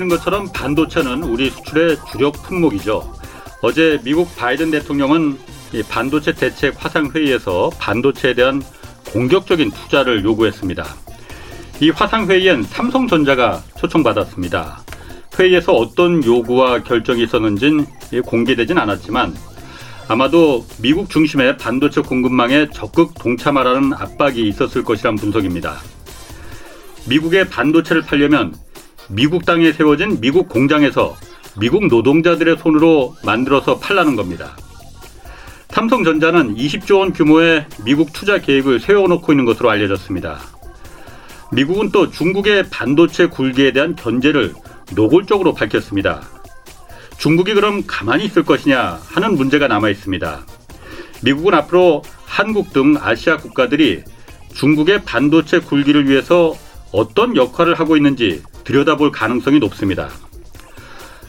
잘 아시는 것처럼 반도체는 우리 수출의 주력 품목이죠. 어제 미국 바이든 대통령은 반도체 대책 화상회의에서 반도체에 대한 공격적인 투자를 요구했습니다. 이 화상회의엔 삼성전자가 초청받았습니다. 회의에서 어떤 요구와 결정이 있었는지는 공개되진 않았지만 아마도 미국 중심의 반도체 공급망에 적극 동참하라는 압박이 있었을 것이란 분석입니다. 미국의 반도체를 팔려면 미국 땅에 세워진 미국 공장에서 미국 노동자들의 손으로 만들어서 팔라는 겁니다. 삼성전자는 20조 원 규모의 미국 투자 계획을 세워놓고 있는 것으로 알려졌습니다. 미국은 또 중국의 반도체 굴기에 대한 견제를 노골적으로 밝혔습니다. 중국이 그럼 가만히 있을 것이냐 하는 문제가 남아 있습니다. 미국은 앞으로 한국 등 아시아 국가들이 중국의 반도체 굴기를 위해서 어떤 역할을 하고 있는지 들여다볼 가능성이 높습니다.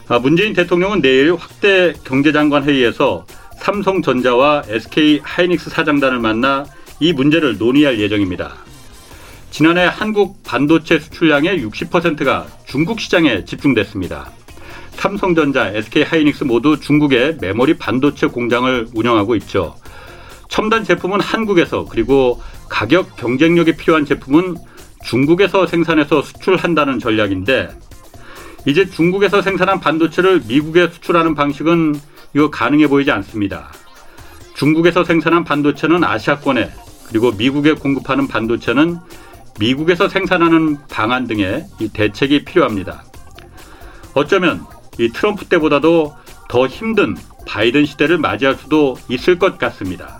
아, 문재인 대통령은 내일 확대 경제장관 회의에서 삼성전자와 SK 하이닉스 사장단을 만나 이 문제를 논의할 예정입니다. 지난해 한국 반도체 수출량의 60%가 중국 시장에 집중됐습니다. 삼성전자, SK 하이닉스 모두 중국의 메모리 반도체 공장을 운영하고 있죠. 첨단 제품은 한국에서 그리고 가격 경쟁력이 필요한 제품은 중국에서 생산해서 수출한다는 전략인데 이제 중국에서 생산한 반도체를 미국에 수출하는 방식은 이거 가능해 보이지 않습니다. 중국에서 생산한 반도체는 아시아권에 그리고 미국에 공급하는 반도체는 미국에서 생산하는 방안 등의 이 대책이 필요합니다. 어쩌면 이 트럼프 때보다도 더 힘든 바이든 시대를 맞이할 수도 있을 것 같습니다.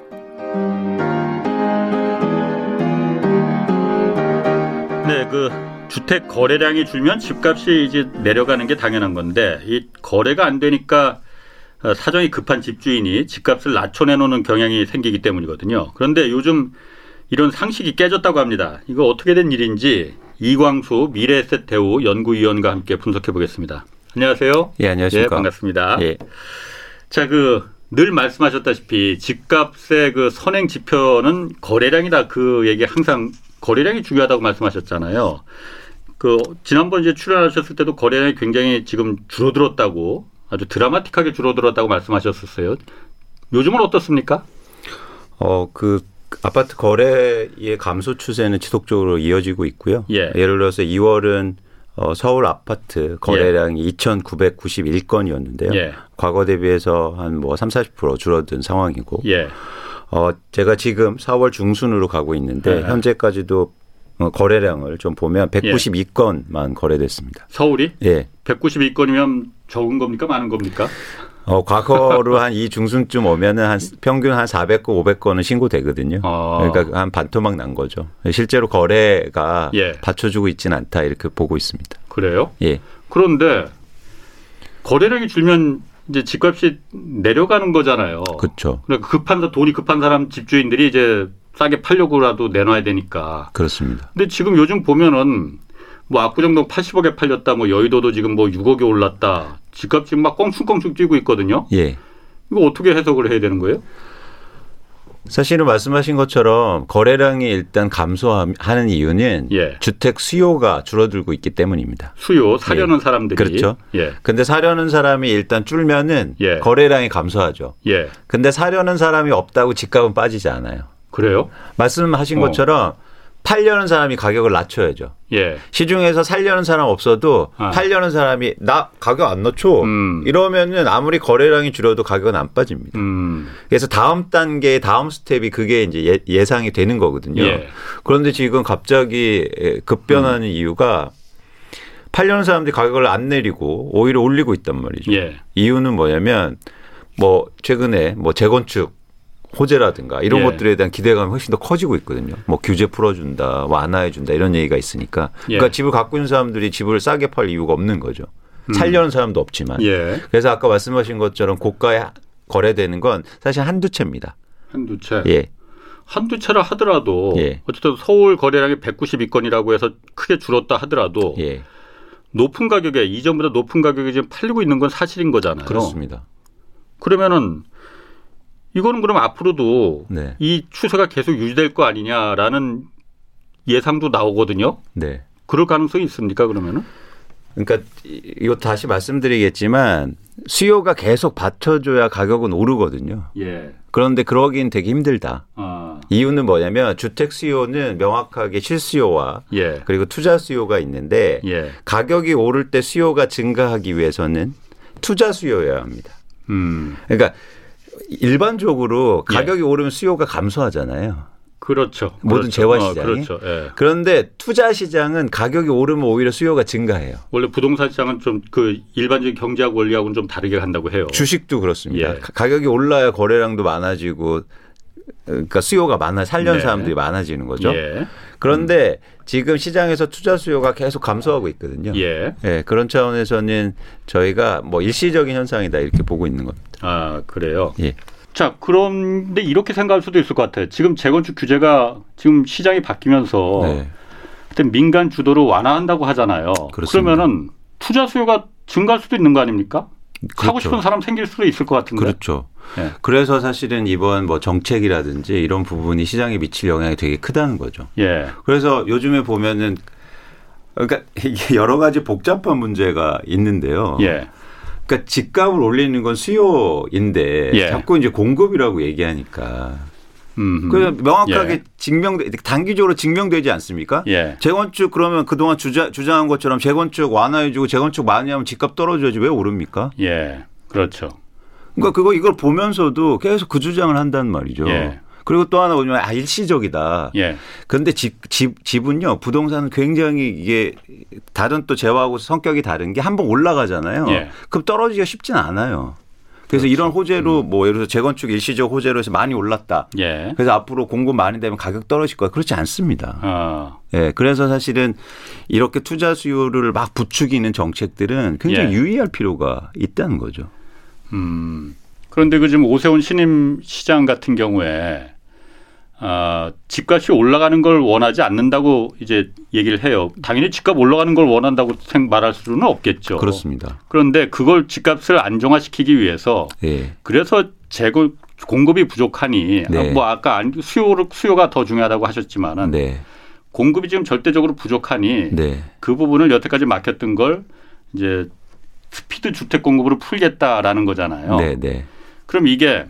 네, 그 주택 거래량이 줄면 집값이 이제 내려가는 게 당연한 건데 이 거래가 안 되니까 어, 사정이 급한 집주인이 집값을 낮춰내놓는 경향이 생기기 때문이거든요. 그런데 요즘 이런 상식이 깨졌다고 합니다. 이거 어떻게 된 일인지 이광수 미래에셋 대우 연구위원과 함께 분석해 보겠습니다. 안녕하세요. 예, 안녕하십니까. 예, 반갑습니다. 예. 자, 그 늘 말씀하셨다시피 집값의 그 선행 지표는 거래량이다. 그 얘기 항상 거래량이 중요하다고 말씀하셨잖아요. 그 지난번 이제 출연하셨을 때도 거래량이 굉장히 지금 줄어들었다고 아주 드라마틱하게 줄어들었다고 말씀하셨었어요. 요즘은 어떻습니까? 어, 그 아파트 거래의 감소 추세는 지속적으로 이어지고 있고요. 예. 예를 들어서 2월은 어, 서울 아파트 거래량이 2,991건이었는데요. 예. 과거 대비해서 한 뭐 3, 40% 줄어든 상황이고. 예. 어, 제가 지금 4월 중순으로 가고 있는데 네. 현재까지도 어, 거래량을 좀 보면 예. 192건만 거래됐습니다. 서울이 예. 192건이면 적은 겁니까? 많은 겁니까? 어, 과거로 한 이 중순쯤 오면은 한 평균 한 400건, 500건은 신고되거든요. 아. 그러니까 한 반토막 난 거죠. 실제로 거래가 예. 받쳐주고 있지는 않다 이렇게 보고 있습니다. 그래요? 예. 그런데 거래량이 줄면 이제 집값이 내려가는 거잖아요. 그렇죠. 그러니까 급한 돈이 급한 사람 집주인들이 이제 싸게 팔려고라도 내놔야 되니까. 그렇습니다. 근데 지금 요즘 보면은 뭐 압구정동 80억에 팔렸다, 뭐 여의도도 지금 뭐 6억에 올랐다. 집값 지금 막 껑충껑충 뛰고 있거든요. 예. 이거 어떻게 해석을 해야 되는 거예요? 사실은 말씀하신 것처럼 거래량이 일단 감소하는 이유는 예. 주택 수요가 줄어들고 있기 때문입니다. 수요 사려는 사람들이 그렇죠. 예. 근데 사려는 사람이 일단 줄면은 예. 거래량이 감소하죠. 예. 근데 사려는 사람이 없다고 집값은 빠지지 않아요. 그래요? 말씀하신 어. 것처럼 팔려는 사람이 가격을 낮춰야죠. 예. 시중에서 살려는 사람 없어도 아. 팔려는 사람이 나 가격 안 낮춰 음. 이러면은 아무리 거래량이 줄어도 가격은 안 빠집니다. 음. 그래서 다음 단계 다음 스텝이 그게 이제 예, 상이 되는 거거든요. 예. 그런데 지금 갑자기 급변하는 음. 이유가 팔려는 사람들이 가격을 안 내리고 오히려 올리고 있단 말이죠. 예. 이유는 뭐냐면 뭐 최근에 뭐 재건축 호재라든가 이런 예. 것들에 대한 기대감이 훨씬 더 커지고 있거든요. 뭐 규제 풀어준다, 완화해준다 이런 얘기가 있으니까. 그러니까 예. 집을 갖고 있는 사람들이 집을 싸게 팔 이유가 없는 거죠. 살려는 사람도 없지만. 예. 그래서 아까 말씀하신 것처럼 고가에 거래되는 건 사실 한두 채입니다. 한두 채. 예. 한두 채라 하더라도 예. 어쨌든 서울 거래량이 192건이라고 해서 크게 줄었다 하더라도 예. 높은 가격에 이전보다 높은 가격에 지금 팔리고 있는 건 사실인 거잖아요. 그렇습니다. 그러면은 이거는 그럼 앞으로도 네. 이 추세가 계속 유지될 거 아니냐라는 예상도 나오거든요. 네. 그럴 가능성이 있습니까? 그러면은? 그러니까 이- 이거 다시 말씀드리겠지만 수요가 계속 받쳐줘야 가격은 오르거든요. 예. 그런데 그러긴 되게 힘들다. 아, 이유는 뭐냐면 주택 수요는 명확하게 실수요와 예. 그리고 투자 수요가 있는데 예. 가격이 오를 때 수요가 증가하기 위해서는 투자 수요여야 합니다. 음. 그러니까 일반적으로 예. 가격이 오르면 수요가 감소하잖아요. 그렇죠. 모든 그렇죠. 재화 어, 시장이? 그렇죠. 예. 그런데 투자 시장은 가격이 오르면 오히려 수요가 증가해요. 원래 부동산 시장은 좀 그 일반적인 경제학 원리하고는 좀 다르게 간다고 해요. 주식도 그렇습니다. 예. 가- 가격이 올라야 거래량도 많아지고 그러니까 수요가 많아 살려는 네. 사람들이 많아지는 거죠. 예. 그런데 지금 시장에서 투자 수요가 계속 감소하고 있거든요. 예. 예, 그런 차원에서는 저희가 뭐 일시적인 현상이다 이렇게 보고 있는 겁니다. 아, 그래요. 예. 자, 그런데 이렇게 생각할 수도 있을 것 같아요. 지금 재건축 규제가 지금 시장이 바뀌면서 네. 민간 주도로 완화한다고 하잖아요. 그렇습니다. 그러면은 투자 수요가 증가할 수도 있는 거 아닙니까? 그렇죠. 싶은 사람 생길 수도 있을 것 같은데. 그렇죠. 예. 그래서 사실은 이번 뭐 정책이라든지 이런 부분이 시장에 미칠 영향이 되게 크다는 거죠. 예. 그래서 요즘에 보면은 그러니까 이게 여러 가지 복잡한 문제가 있는데요. 예. 그러니까 집값을 올리는 건 수요인데 예. 자꾸 이제 공급이라고 얘기하니까 음. 그래서 명확하게 예. 증명돼 단기적으로 증명되지 않습니까? 예. 재건축 그러면 그동안 주자, 주장한 것처럼 재건축 완화해주고 재건축 많이 하면 집값 떨어져야지 왜 오릅니까? 예. 그렇죠. 그러니까 그거 이걸 보면서도 계속 그 주장을 한단 말이죠. 예. 그리고 또 하나 뭐냐면 아 일시적이다. 예. 근데 집, 집, 집은요, 부동산은 굉장히 이게 다른 또 재화하고 성격이 다른 게 한번 올라가잖아요. 예. 그럼 떨어지기가 쉽진 않아요. 그래서 그렇죠. 이런 음. 호재로 뭐 예를 들어서 재건축 일시적 호재로 해서 많이 올랐다. 예. 그래서 앞으로 공급 많이 되면 가격 떨어질 거야. 그렇지 않습니다. 아. 예. 그래서 사실은 이렇게 투자 수요를 막 부추기는 정책들은 굉장히 예. 유의할 필요가 있다는 거죠. 음. 그런데 그 지금 오세훈 신임 시장 같은 경우에 아, 집값이 올라가는 걸 원하지 않는다고 이제 얘기를 해요. 당연히 집값 올라가는 걸 원한다고 생 말할 수는 없겠죠. 그렇습니다. 그런데 그걸 집값을 안정화시키기 위해서 예. 그래서 재고 공급이 부족하니 네. 뭐 아까 안- 수요 수요가 더 중요하다고 하셨지만은 네. 공급이 지금 절대적으로 부족하니 네. 그 부분을 여태까지 막혔던 걸 이제 스피드 주택 공급으로 풀겠다라는 거잖아요. 네. 네. 그럼 이게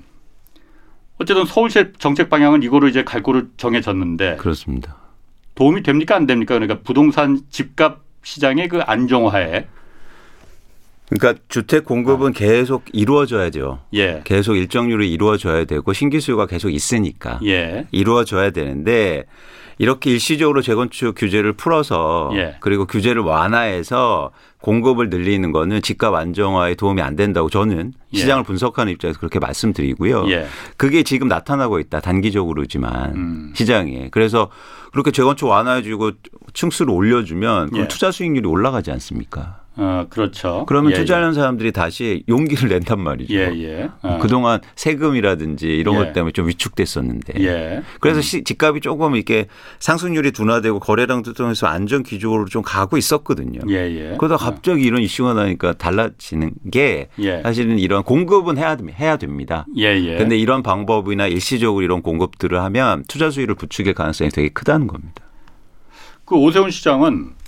어쨌든 서울시 정책 방향은 이거로 이제 갈 거로 정해졌는데 그렇습니다. 도움이 됩니까 안 됩니까? 그러니까 부동산 집값 시장의 그 안정화에 그러니까 주택 공급은 계속 이루어져야죠. 예. 계속 일정률이 이루어져야 되고 신규 수요가 계속 있으니까 예. 이루어져야 되는데 이렇게 일시적으로 재건축 규제를 풀어서 예. 그리고 규제를 완화해서 공급을 늘리는 거는 집값 안정화에 도움이 안 된다고 저는 예. 시장을 분석하는 입장에서 그렇게 말씀드리고요. 예. 그게 지금 나타나고 있다 단기적으로지만 음. 시장에 그래서 그렇게 재건축 완화해주고 층수를 올려주면 그럼 예. 투자 수익률이 올라가지 않습니까? 어, 그렇죠. 그러면 예, 투자하는 사람들이 다시 용기를 낸단 말이죠. 예, 예. 어. 그동안 세금이라든지 이런 예. 것 때문에 좀 위축됐었는데. 예. 그래서 시- 집값이 조금 이렇게 상승률이 둔화되고 거래량도 통해서 안정 기조로 좀 가고 있었거든요. 예, 예. 그러다 갑자기 이런 이슈가 나니까 달라지는 게 예. 사실은 이런 공급은 해야, 해야 됩니다. 예, 예. 근데 이런 방법이나 일시적으로 이런 공급들을 하면 투자 수익을 부추길 가능성이 되게 크다는 겁니다. 그 오세훈 시장은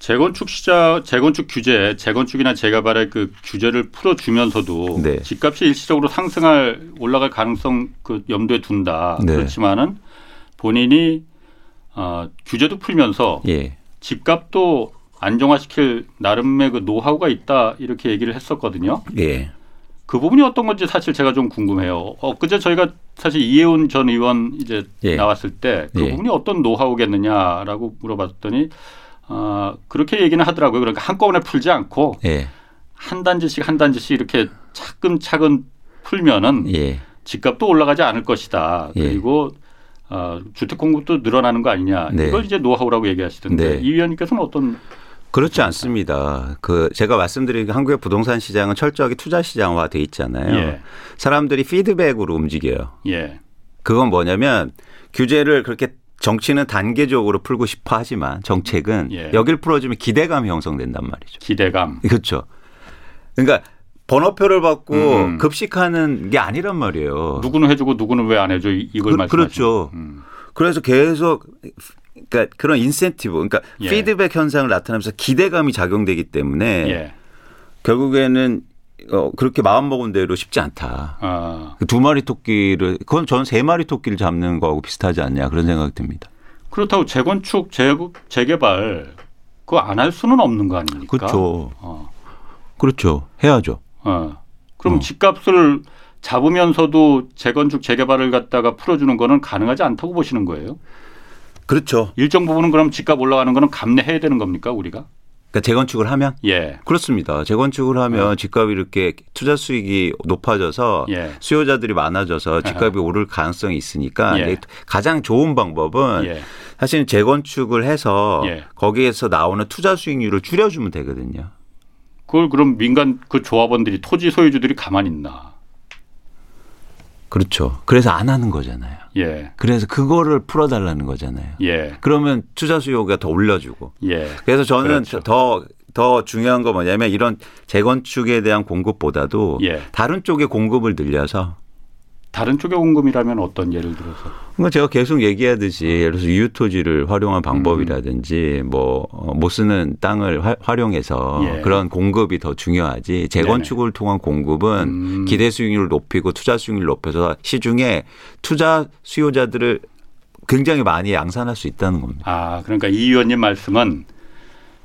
재건축 시장 재건축 규제, 재건축이나 재개발의 그 규제를 풀어주면서도 네. 집값이 일시적으로 상승할 올라갈 가능성 그 염두에 둔다. 네. 그렇지만은 본인이 어, 규제도 풀면서 예. 집값도 안정화시킬 나름의 그 노하우가 있다 이렇게 얘기를 했었거든요. 예. 그 부분이 어떤 건지 사실 제가 좀 궁금해요. 엊그제 저희가 사실 이해훈 전 의원 이제 예. 나왔을 때그 예. 부분이 어떤 노하우겠느냐라고 물어봤더니 아 그렇게 얘기는 하더라고요. 그러니까 한꺼번에 풀지 않고 예. 한 단지씩 한 단지씩 이렇게 차근차근 풀면은 예. 집값도 올라가지 않을 것이다. 예. 그리고 어, 주택 공급도 늘어나는 거 아니냐. 네. 이걸 이제 노하우라고 얘기하시던데 네. 이 위원님께서는 어떤 그렇지 않습니다. 그 제가 말씀드린 그 한국의 부동산 시장은 철저하게 투자 시장화 돼 있잖아요. 예. 사람들이 피드백으로 움직여요. 예. 그건 뭐냐면 규제를 그렇게 정치는 단계적으로 풀고 싶어 하지만 정책은 예. 여길 풀어주면 기대감이 형성된단 말이죠. 기대감. 그렇죠. 그러니까 번호표를 받고 음. 급식하는 게 아니란 말이에요. 누구는 해주고 누구는 왜 안 해줘 이- 이걸 그- 말씀하시는 그렇죠. 음. 그래서 계속 그러니까 그런 인센티브, 그러니까 예. 피드백 현상을 나타나면서 기대감이 작용되기 때문에 예. 결국에는 어, 그렇게 마음 먹은 대로 쉽지 않다. 아, 그두 마리 토끼를 그건 저는 세 마리 토끼를 잡는 거하고 비슷하지 않냐 그런 생각이 듭니다. 그렇다고 재건축, 재, 재개발 그거 안 할 수는 없는 거 아닙니까? 그렇죠. 어. 그렇죠. 해야죠. 어. 그럼 어. 집값을 잡으면서도 재건축, 재개발을 갖다가 풀어주는 거는 가능하지 않다고 보시는 거예요? 그렇죠. 일정 부분은 그럼 집값 올라가는 거는 감내해야 되는 겁니까 우리가? 그러니까 재건축을 하면 예. 그렇습니다. 재건축을 하면 집값이 이렇게 투자 수익이 높아져서 예. 수요자들이 많아져서 집값이 오를 가능성이 있으니까 예. 가장 좋은 방법은 예. 사실 재건축을 해서 예. 거기에서 나오는 투자 수익률을 줄여주면 되거든요. 그걸 그럼 민간 그 조합원들이 토지 소유주들이 가만히 있나? 그렇죠. 그래서 안 하는 거잖아요. 예. 그래서 그거를 풀어달라는 거잖아요. 예. 그러면 투자 수요가 더 올려주고. 예. 그래서 저는 그렇죠. 더, 더 중요한 건 뭐냐면 이런 재건축에 대한 공급보다도 예. 다른 쪽의 공급을 늘려서 다른 쪽의 공급이라면 어떤 예를 들어서? 그러니까 제가 계속 얘기하듯이 예를 들어서 유효토지를 활용한 방법이라든지 뭐못 쓰는 땅을 화- 활용해서 예. 그런 공급이 더 중요하지 재건축을 통한 공급은 음. 기대 수익률을 높이고 투자 수익률을 높여서 시중에 투자 수요자들을 굉장히 많이 양산할 수 있다는 겁니다. 아, 그러니까 이 의원님 말씀은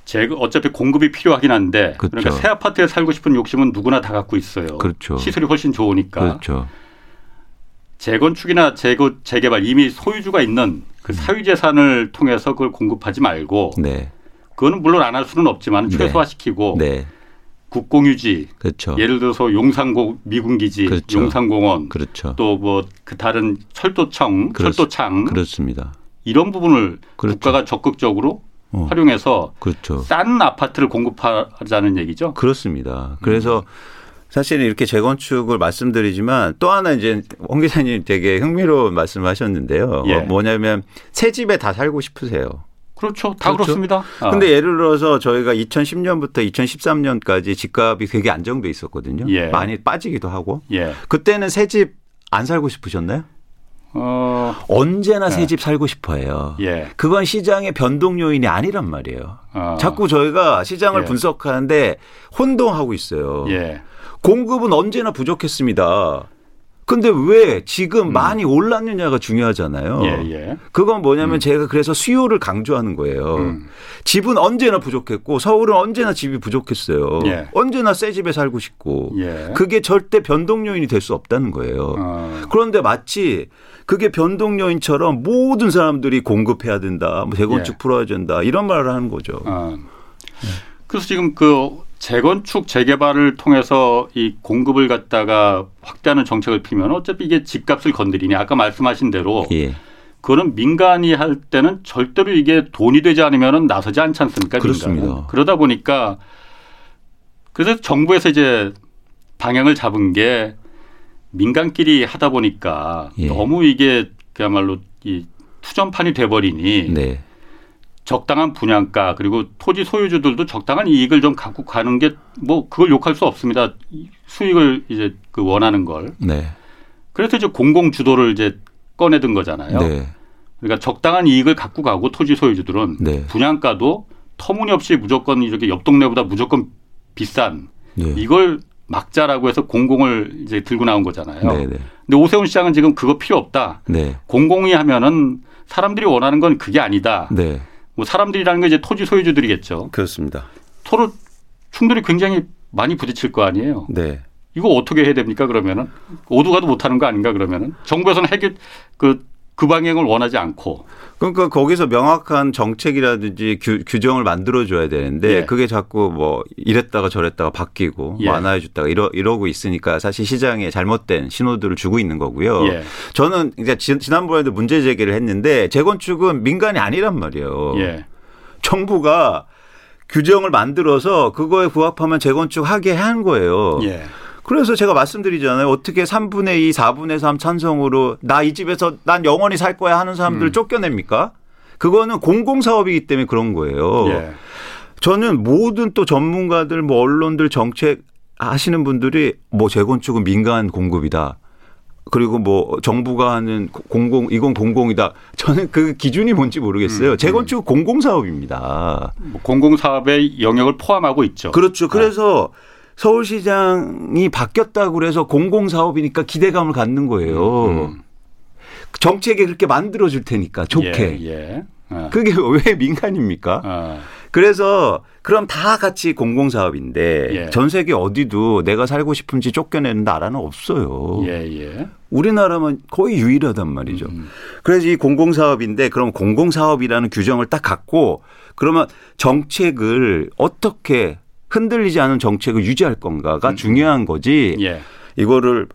제 어차피 공급이 필요하긴 한데 그렇죠. 그러니까 새 아파트에 살고 싶은 욕심은 누구나 다 갖고 있어요. 그렇죠. 시설이 훨씬 좋으니까 그렇죠. 재건축이나 재고, 재개발 이미 소유주가 있는 그 사유 재산을 통해서 그걸 공급하지 말고 네. 그거는 물론 안 할 수는 없지만 네. 최소화시키고 네. 국공유지 그렇죠. 예를 들어서 용산고 미군기지, 그렇죠. 용산공원 그렇죠. 또 뭐 그 다른 철도청, 그렇- 철도창 그렇습니다. 이런 부분을 그렇죠. 국가가 적극적으로 어. 활용해서 그렇죠. 싼 아파트를 공급하자는 얘기죠. 그렇습니다. 그래서 사실 이렇게 재건축을 말씀드리지만 또 하나 이제 홍 기자님 되게 흥미로운 말씀을 하셨는데요. 예. 어, 뭐냐면 새 집에 다 살고 싶으세요. 그렇죠. 다 그렇죠. 그렇습니다 아. 근데 예를 들어서 저희가 2010년부터 2013년까지 집값이 되게 안정돼 있었거든요. 예. 많이 빠지기도 하고. 예. 그때는 새 집 안 살고 싶으셨나요? 어, 언제나 네. 새집 살고 싶어해요. 예. 그건 시장의 변동 요인이 아니란 말이에요. 어. 자꾸 저희가 시장을 예. 분석하는데 혼동하고 있어요. 예. 공급은 언제나 부족했습니다. 근데 왜 지금 많이 올랐느냐가 중요하잖아요. 음. 예, 예. 그건 뭐냐면 제가 그래서 수요를 강조하는 거예요. 음. 집은 언제나 부족했고 서울은 언제나 집이 부족했어요. 예. 언제나 새 집에 살고 싶고 예. 그게 절대 변동 요인이 될 수 없다는 거예요. 어. 그런데 마치 그게 변동 요인처럼 모든 사람들이 공급해야 된다, 뭐 재건축 예. 풀어야 된다 이런 말을 하는 거죠. 어. 그래서 지금 그 재건축 재개발을 통해서 이 공급을 갖다가 확대하는 정책을 피면 어차피 이게 집값을 건드리니 아까 말씀하신 대로 예, 그거는 민간이 할 때는 절대로 이게 돈이 되지 않으면은 나서지 않지 않습니까? 그렇습니다. 민간은. 그러다 보니까 그래서 정부에서 이제 방향을 잡은 게 민간끼리 하다 보니까 예. 너무 이게 그야말로 이 투전판이 돼버리니 네, 적당한 분양가 그리고 토지 소유주들도 적당한 이익을 좀 갖고 가는 게 뭐 그걸 욕할 수 없습니다. 이 수익을 이제 그 원하는 걸. 네, 그래서 이제 공공 주도를 이제 꺼내든 거잖아요. 네, 그러니까 적당한 이익을 갖고 가고 토지 소유주들은 네. 분양가도 터무니없이 무조건 이렇게 옆 동네보다 무조건 비싼 네. 이걸 막자라고 해서 공공을 이제 들고 나온 거잖아요. 네, 네, 근데 오세훈 시장은 지금 그거 필요 없다. 네, 공공이 하면은 사람들이 원하는 건 그게 아니다. 네, 뭐 사람들이라는 게 이제 토지 소유주들이겠죠. 그렇습니다. 서로 충돌이 굉장히 많이 부딪힐 거 아니에요. 네, 이거 어떻게 해야 됩니까? 그러면은 오두 가도 못하는 거 아닌가? 그러면은 정부에서는 해결 그 그 방향을 원하지 않고 그러니까 거기서 명확한 정책이라든지 규, 규정을 만들어줘야 되는데 예. 그게 자꾸 뭐 이랬다가 저랬다가 바뀌고 예. 완화해줬다가 이러, 이러고 있으니까 사실 시장에 잘못된 신호들을 주고 있는 거고요. 예. 저는 이제 지- 지난번에도 문제 제기를 했는데 재건축은 민간이 아니란 말이에요. 예. 정부가 규정을 만들어서 그거에 부합하면 재건축 하게 한 거예요. 예. 그래서 제가 말씀드리잖아요. 어떻게 3분의 2, 4분의 3 찬성으로 나 이 집에서 난 영원히 살 거야 하는 사람들 음. 을 쫓겨냅니까? 그거는 공공사업이기 때문에 그런 거예요. 예. 저는 모든 또 전문가들, 뭐 언론들 정책 하시는 분들이 뭐 재건축은 민간 공급이다. 그리고 뭐 정부가 하는 공공 이건 공공이다. 저는 그 기준이 뭔지 모르겠어요. 음, 재건축은 공공사업입니다. 뭐 공공사업의 영역을 포함하고 있죠. 그렇죠. 그래서 서울시장이 바뀌었다고 그래서 공공사업이니까 기대감을 갖는 거예요. 음. 정책에 그렇게 만들어 줄 테니까 좋게. 예. 예. 어. 그게 왜 민간입니까? 어. 그래서 그럼 다 같이 공공사업인데 예. 전 세계 어디도 내가 살고 싶은지 쫓겨내는 나라는 없어요. 예, 예. 우리나라만 거의 유일하단 말이죠. 음. 그래서 이 공공사업인데 그럼 공공사업이라는 규정을 딱 갖고 그러면 정책을 어떻게 흔들리지 않은 정책을 유지할 건가가 중요한 거지. 음. 예. 이거를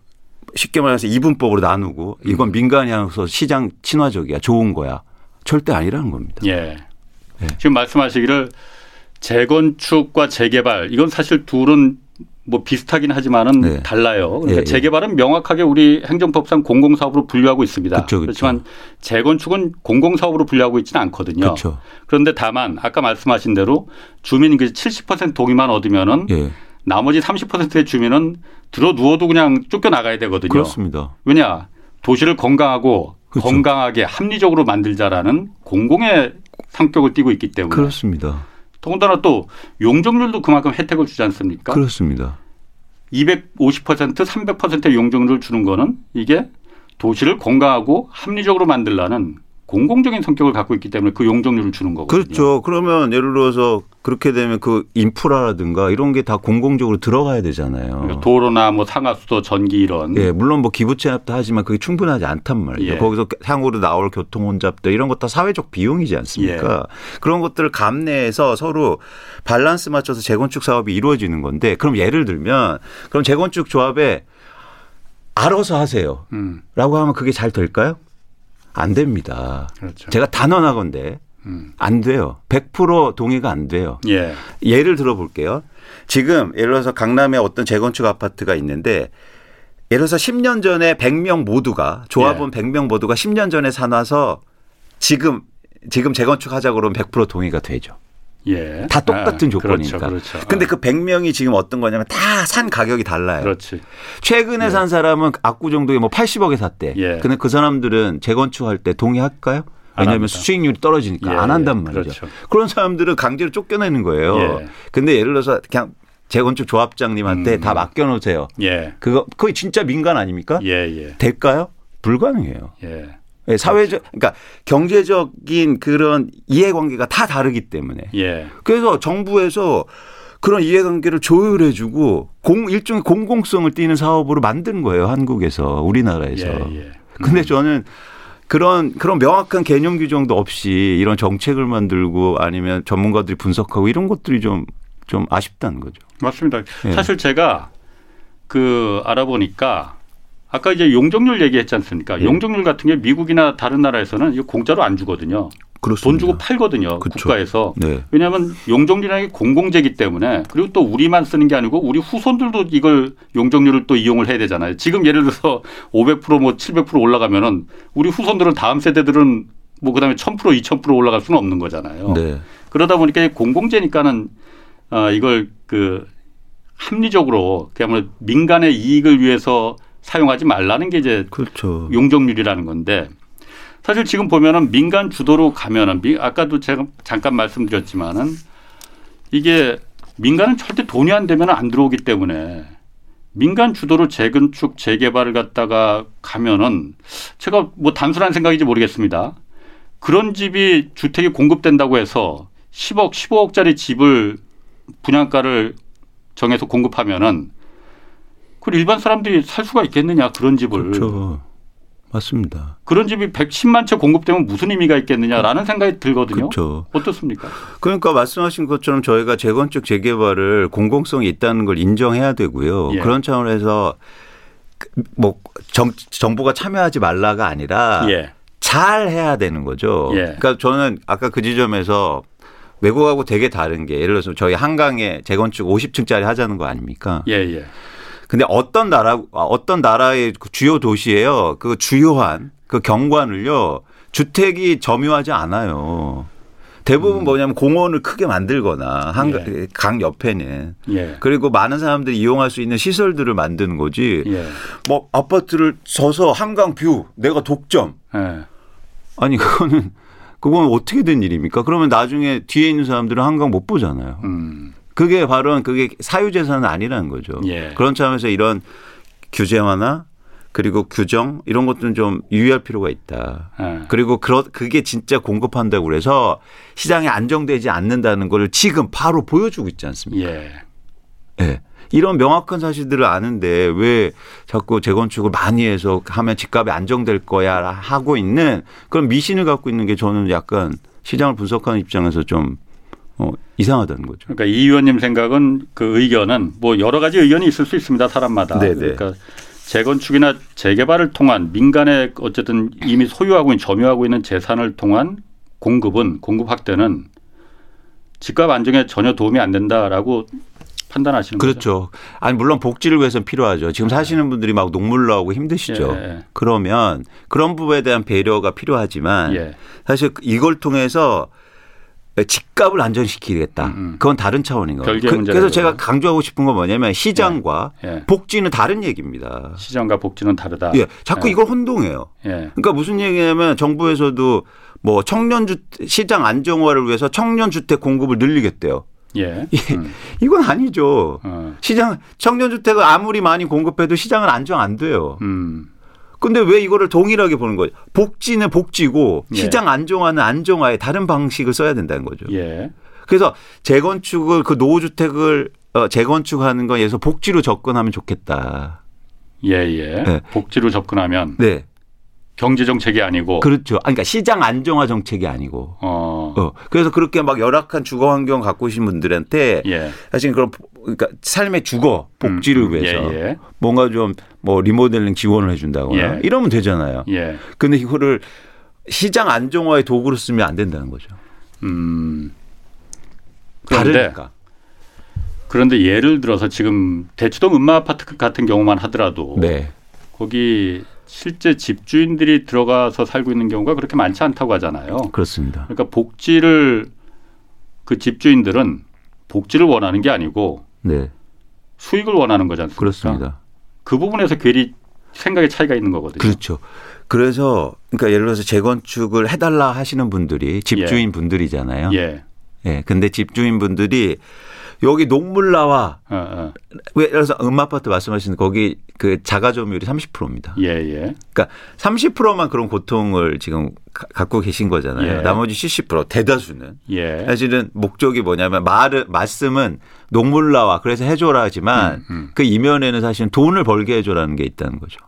쉽게 말해서 이분법으로 나누고 이건 민간이 하면서 시장 친화적이야 좋은 거야. 절대 아니라는 겁니다. 예. 지금 말씀하시기를 재건축과 재개발 이건 사실 둘은 뭐 비슷하긴 하지만은 네. 달라요. 그러니까 예, 예. 재개발은 명확하게 우리 행정법상 공공사업으로 분류하고 있습니다. 그쵸, 그쵸. 그렇지만 재건축은 공공사업으로 분류하고 있지는 않거든요. 그렇죠. 그런데 다만 아까 말씀하신 대로 주민 그 70% 동의만 얻으면은 예. 나머지 30%의 주민은 들어 누워도 그냥 쫓겨 나가야 되거든요. 그렇습니다. 왜냐 도시를 건강하고 그렇죠. 건강하게 합리적으로 만들자라는 공공의 성격을 띠고 있기 때문에 그렇습니다. 더군다나 또 용적률도 그만큼 혜택을 주지 않습니까? 그렇습니다. 250% 300%의 용적률을 주는 거는 이게 도시를 건강하고 합리적으로 만들라는 공공적인 성격을 갖고 있기 때문에 그 용적률을 주는 거거든요. 그렇죠. 그러면 예를 들어서 그렇게 되면 그 인프라라든가 이런 게 다 공공적으로 들어가야 되잖아요. 그러니까 도로나 뭐 상하수도, 전기 이런 예, 물론 뭐 기부 체납도 하지만 그게 충분하지 않단 말이에요. 예. 거기서 향후로 나올 교통 혼잡들 이런 것 다 사회적 비용이지 않습니까? 예. 그런 것들을 감내해서 서로 밸런스 맞춰서 재건축 사업이 이루어지는 건데 그럼 예를 들면 그럼 재건축 조합에 알아서 하세요. 음, 라고 하면 그게 잘 될까요? 안 됩니다. 그렇죠. 제가 단언하건데 음. 안 돼요. 100% 동의가 안 돼요. 예. 예를 들어 볼게요. 지금 예를 들어서 강남에 어떤 재건축 아파트가 있는데 예를 들어서 10년 전에 100명 모두가 조합원 100명 모두가 10년 전에 사놔서 지금 지금 재건축 하자고 그러면 100% 동의가 되죠. 예. 다 똑같은 아, 조건이니까. 그렇죠. 그렇죠. 근데 아, 그 100명이 지금 어떤 거냐면 다 산 가격이 달라요. 그렇지. 최근에 산 사람은 압구정동에 뭐 80억에 샀대. 예. 근데 그 사람들은 재건축할 때 동의할까요? 안 왜냐하면. 수익률이 떨어지니까 예, 안 한단 예, 말이죠. 그렇죠. 그런 사람들은 강제로 쫓겨내는 거예요. 예. 근데 예를 들어서 그냥 재건축 조합장님한테 음. 다 맡겨놓으세요. 예. 그거 거의 진짜 민간 아닙니까? 예, 예. 될까요? 불가능해요. 예. 예, 사회적, 그러니까 경제적인 그런 이해관계가 다 다르기 때문에. 예. 그래서 정부에서 그런 이해관계를 조율해주고 공 일종의 공공성을 띠는 사업으로 만든 거예요 한국에서 우리나라에서. 예, 예. 근데 저는 그런 그런 명확한 개념 규정도 없이 이런 정책을 만들고 아니면 전문가들이 분석하고 이런 것들이 좀좀 아쉽다는 거죠. 맞습니다. 예. 사실 제가 그 알아보니까 아까 이제 용적률 얘기했지 않습니까? 예. 용적률 같은 게 미국이나 다른 나라에서는 이거 공짜로 안 주거든요. 돈 주고 팔거든요. 그쵸. 국가에서. 네. 왜냐하면 용적률이라는 게 공공재기 때문에 그리고 또 우리만 쓰는 게 아니고 우리 후손들도 이걸 용적률을 또 이용을 해야 되잖아요. 지금 예를 들어서 500%뭐 700% 올라가면은 우리 후손들은 다음 세대들은 뭐 그다음에 1000% 2000% 올라갈 수는 없는 거잖아요. 네. 그러다 보니까 공공재니까는 어 이걸 그 합리적으로 그야말로 민간의 이익을 위해서 사용하지 말라는 게 이제 그렇죠. 용적률이라는 건데 사실 지금 보면은 민간 주도로 가면은 미- 아까도 제가 잠깐 말씀드렸지만은 이게 민간은 절대 돈이 안 되면 안 들어오기 때문에 민간 주도로 재건축 재개발을 갖다가 가면은 제가 뭐 단순한 생각인지 모르겠습니다. 그런 집이 주택이 공급된다고 해서 10억, 15억짜리 집을 분양가를 정해서 공급하면은 그 일반 사람들이 살 수가 있겠느냐 그런 집을 그렇죠. 맞습니다. 그런 집이 110만 채 공급되면 무슨 의미가 있겠느냐라는 생각이 들거든요. 그렇죠. 어떻습니까? 그러니까 말씀하신 것처럼 저희가 재건축 재개발을 공공성이 있다는 걸 인정해야 되고요. 예. 그런 차원에서 그뭐 정, 정부가 참여하지 말라가 아니라 예. 잘 해야 되는 거죠. 예. 그러니까 저는 아까 그 지점에서 외국하고 되게 다른 게 예를 들어서 저희 한강에 재건축 50층짜리 하자는 거 아닙니까? 예, 예. 근데 어떤 나라 아, 어떤 나라의 그 주요 도시에요. 그 주요한 그 경관을요. 주택이 점유하지 않아요. 대부분 뭐냐면 공원을 크게 만들거나 한강 음. 예. 강 옆에는 예. 그리고 많은 사람들이 이용할 수 있는 시설들을 만드는 거지. 예. 뭐 아파트를 지어서 한강 view 내가 독점. 예. 아니 그거는 그건 어떻게 된 일입니까? 그러면 나중에 뒤에 있는 사람들은 한강 못 보잖아요. 음. 그게 바로 그게 사유재산은 아니라는 거죠. 예. 그런 차원에서 이런 규제화나 그리고 규정 이런 것들은 좀 유의할 필요가 있다. 예. 그리고 그러, 그게 진짜 공급한다고 그래서 시장이 안정되지 않는다는 걸 지금 바로 보여주고 있지 않습니까? 예. 예. 이런 명확한 사실들을 아는데 왜 자꾸 재건축을 많이 해서 하면 집값이 안정될 거야 하고 있는 그런 미신을 갖고 있는 게 저는 약간 시장을 분석하는 입장에서 좀 어, 이상하다는 거죠. 그러니까 이 의원님 생각은 그 의견은 뭐 여러 가지 의견이 있을 수 있습니다. 사람마다. 네네. 그러니까 재건축이나 재개발을 통한 민간에 어쨌든 이미 소유하고 있는 점유하고 있는 재산을 통한 공급은 공급 확대는 집값 안정에 전혀 도움이 안 된다라고 판단하시는 거죠. 그렇죠. 아니 물론 복지를 위해서는 필요하죠. 지금 사시는 분들이 막 녹물 나오고 힘드시죠. 예. 그러면 그런 부분에 대한 배려가 필요하지만 예. 사실 이걸 통해서 집값을 안정시키겠다. 음, 음. 그건 다른 차원인 거예요. 그, 그래서 제가. 강조하고 싶은 건 뭐냐면 시장과 예. 복지는 다른 얘기입니다. 시장과 복지는 다르다. 예, 자꾸 예. 이걸 혼동해요. 예. 그러니까 무슨 얘기냐면 정부에서도 뭐 청년 주 시장 안정화를 위해서 청년 주택 공급을 늘리겠대요. 예. 예. 음. 이건 아니죠. 어. 시장 청년 주택을 아무리 많이 공급해도 시장은 안정 안 돼요. 음. 근데 왜 이거를 동일하게 보는 거죠? 복지는 복지고 예. 시장 안정화는 안정화의 다른 방식을 써야 된다는 거죠. 예. 그래서 재건축을 그 노후주택을 어, 재건축하는 거에서 복지로 접근하면 좋겠다. 예, 예. 네. 복지로 접근하면 네. 경제 정책이 아니고 그렇죠. 아니, 그러니까 시장 안정화 정책이 아니고. 어. 어. 그래서 그렇게 막 열악한 주거 환경 갖고 계신 분들한테 예. 사실 그런 그러니까 삶의 주거 복지를 음, 위해서 예, 예. 뭔가 좀 뭐 리모델링 지원을 해준다거나 예. 이러면 되잖아요. 예. 근데 이거를 시장 안정화의 도구로 쓰면 안 된다는 거죠. 음. 그런데 다르니까. 그런데 예를 들어서 지금 대치동 음마 아파트 같은 경우만 하더라도 네. 거기 실제 집주인들이 들어가서 살고 있는 경우가 그렇게 많지 않다고 하잖아요. 그렇습니다. 그러니까 복지를 그 집주인들은 복지를 원하는 게 아니고 네. 수익을 원하는 거지 않습니까? 그렇습니다. 그 부분에서 괜히 생각의 차이가 있는 거거든요. 그렇죠. 그래서 그러니까 예를 들어서 재건축을 해달라 하시는 분들이 집주인 분들이잖아요. 예. 예. 근데 집주인 분들이 여기 녹물 나와. 어, 어. 왜 그래서 음아파트 말씀하신 거기 그 자가 점유율이 30%입니다. 예, 예. 그러니까 30%만 그런 고통을 지금 가- 갖고 계신 거잖아요. 예. 나머지 70% 대다수는 예. 사실은 목적이 뭐냐면 말을 말씀은 녹물 나와 그래서 해줘라 하지만 음, 음. 그 이면에는 사실은 돈을 벌게 해줘라는 게 있다는 거죠.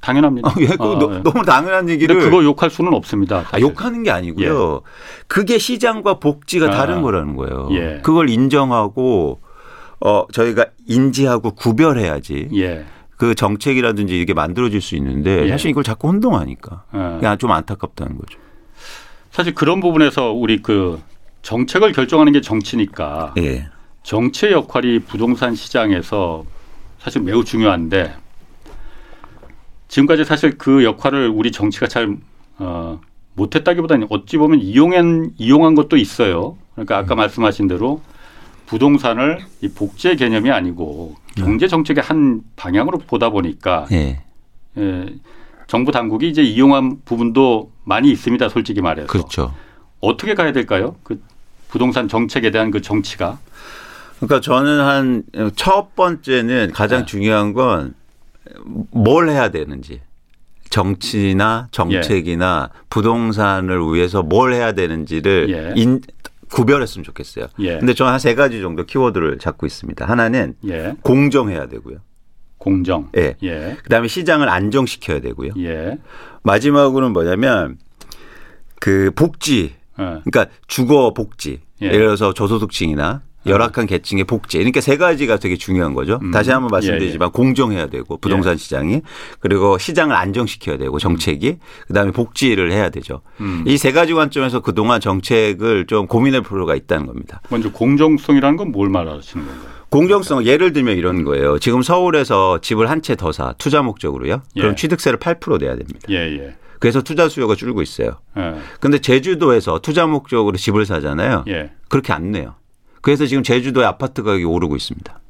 당연합니다. 어, 예, 어, 너, 예. 너무 당연한 얘기를 그거 욕할 수는 없습니다. 아. 욕하는 게 아니고요. 그게 시장과 복지가 아, 다른 거라는 거예요. 예. 그걸 인정하고 어 저희가 인지하고 구별해야지. 예. 그 정책이라든지 이게 만들어질 수 있는데 예. 사실 이걸 자꾸 혼동하니까 어. 그냥 좀 안타깝다는 거죠. 사실 그런 부분에서 우리 그 정책을 결정하는 게 정치니까 예. 정치의 역할이 부동산 시장에서 사실 매우 중요한데 지금까지 사실 그 역할을 우리 정치가 잘 어, 못했다기보다는 어찌 보면 이용한 이용한 것도 있어요. 그러니까 아까 말씀하신 대로 부동산을 이 복지의 개념이 아니고 경제 정책의 한 방향으로 보다 보니까 예. 예, 정부 당국이 이제 이용한 부분도 많이 있습니다. 솔직히 말해서 그렇죠. 어떻게 가야 될까요? 그 부동산 정책에 대한 그 정치가 그러니까 저는 한 첫 번째는 가장 네. 중요한 건 뭘 해야 되는지 정치나 정책이나 부동산을 위해서 뭘 해야 되는지를 예. 인, 구별했으면 좋겠어요. 예. 근데 저는 한 세 가지 정도 키워드를 잡고 있습니다. 하나는 예 공정해야 되고요. 공정. 예. 예. 그다음에 시장을 안정시켜야 되고요. 예. 마지막으로는 뭐냐면 그 복지 예. 그러니까 주거 복지. 예. 예를 들어서 저소득층이나 열악한 계층의 복지. 그러니까 세 가지가 되게 중요한 거죠. 음. 다시 한번 말씀드리지만 공정해야 되고 부동산 예. 시장이 그리고 시장을 안정시켜야 되고 정책이 그다음에 복지를 해야 되죠. 음. 이세 가지 관점에서 그동안 정책을 좀 고민할 필요가 있다는 겁니다. 먼저 공정성이라는 건 뭘 말하시는 건가요? 공정성 예를 들면 이런 거예요. 지금 서울에서 집을 한 채 더 사 투자 목적으로요. 그럼 예. 취득세를 8% 내야 됩니다. 예, 예. 그래서 투자 수요가 줄고 있어요. 예. 근데 제주도에서 투자 목적으로 집을 사잖아요. 예. 그렇게 안 내요. 그래서 지금 제주도의 아파트 가격이 오르고 있습니다.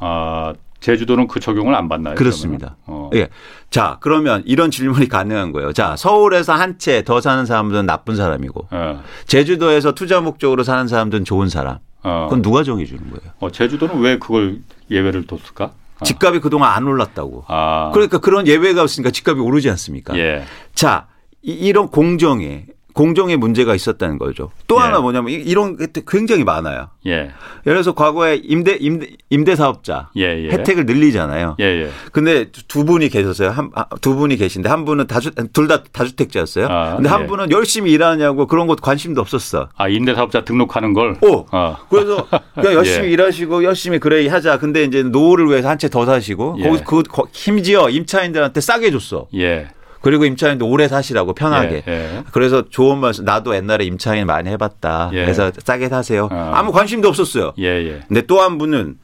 아, 제주도는 그 적용을 안 받나요? 그렇습니다. 어. 예. 자, 그러면 이런 질문이 가능한 거예요. 자, 서울에서 한 채 더 사는 사람들은 나쁜 사람이고 어. 제주도에서 투자 목적으로 사는 사람들은 좋은 사람. 어. 그건 누가 정해 주는 거예요? 어, 제주도는 왜 그걸 예외를 뒀을까? 아. 집값이 그동안 안 올랐다고. 아. 그러니까 그런 예외가 없으니까 집값이 오르지 않습니까? 예. 자, 이- 이런 공정에 공정의 문제가 있었다는 거죠. 또 예. 하나 뭐냐면 이- 이런 게 굉장히 많아요. 예. 예를 들어서 과거에 임대 임대 임대 사업자 예, 예. 혜택을 늘리잖아요. 예, 예. 근데 두- 두 분이 계셨어요. 한, 아, 두 분이 계신데 한 분은 다주, 둘 다 다주택자였어요. 아, 근데 한 예. 분은 열심히 일하냐고 그런 것 관심도 없었어. 아, 임대 사업자 등록하는 걸? 오. 어. 그래서 그냥 열심히 예. 일하시고 열심히 그래 하자. 근데 이제 노후를 위해서 한 채 더 사시고 예. 거기 그 거- 심지어 임차인들한테 싸게 줬어. 예. 그리고 임차인도 오래 사시라고 편하게. 예, 예. 그래서 좋은 말씀. 나도 옛날에 임차인 많이 해봤다. 예. 그래서 싸게 사세요. 어. 아무 관심도 없었어요. 예, 예. 근데 또 한 분은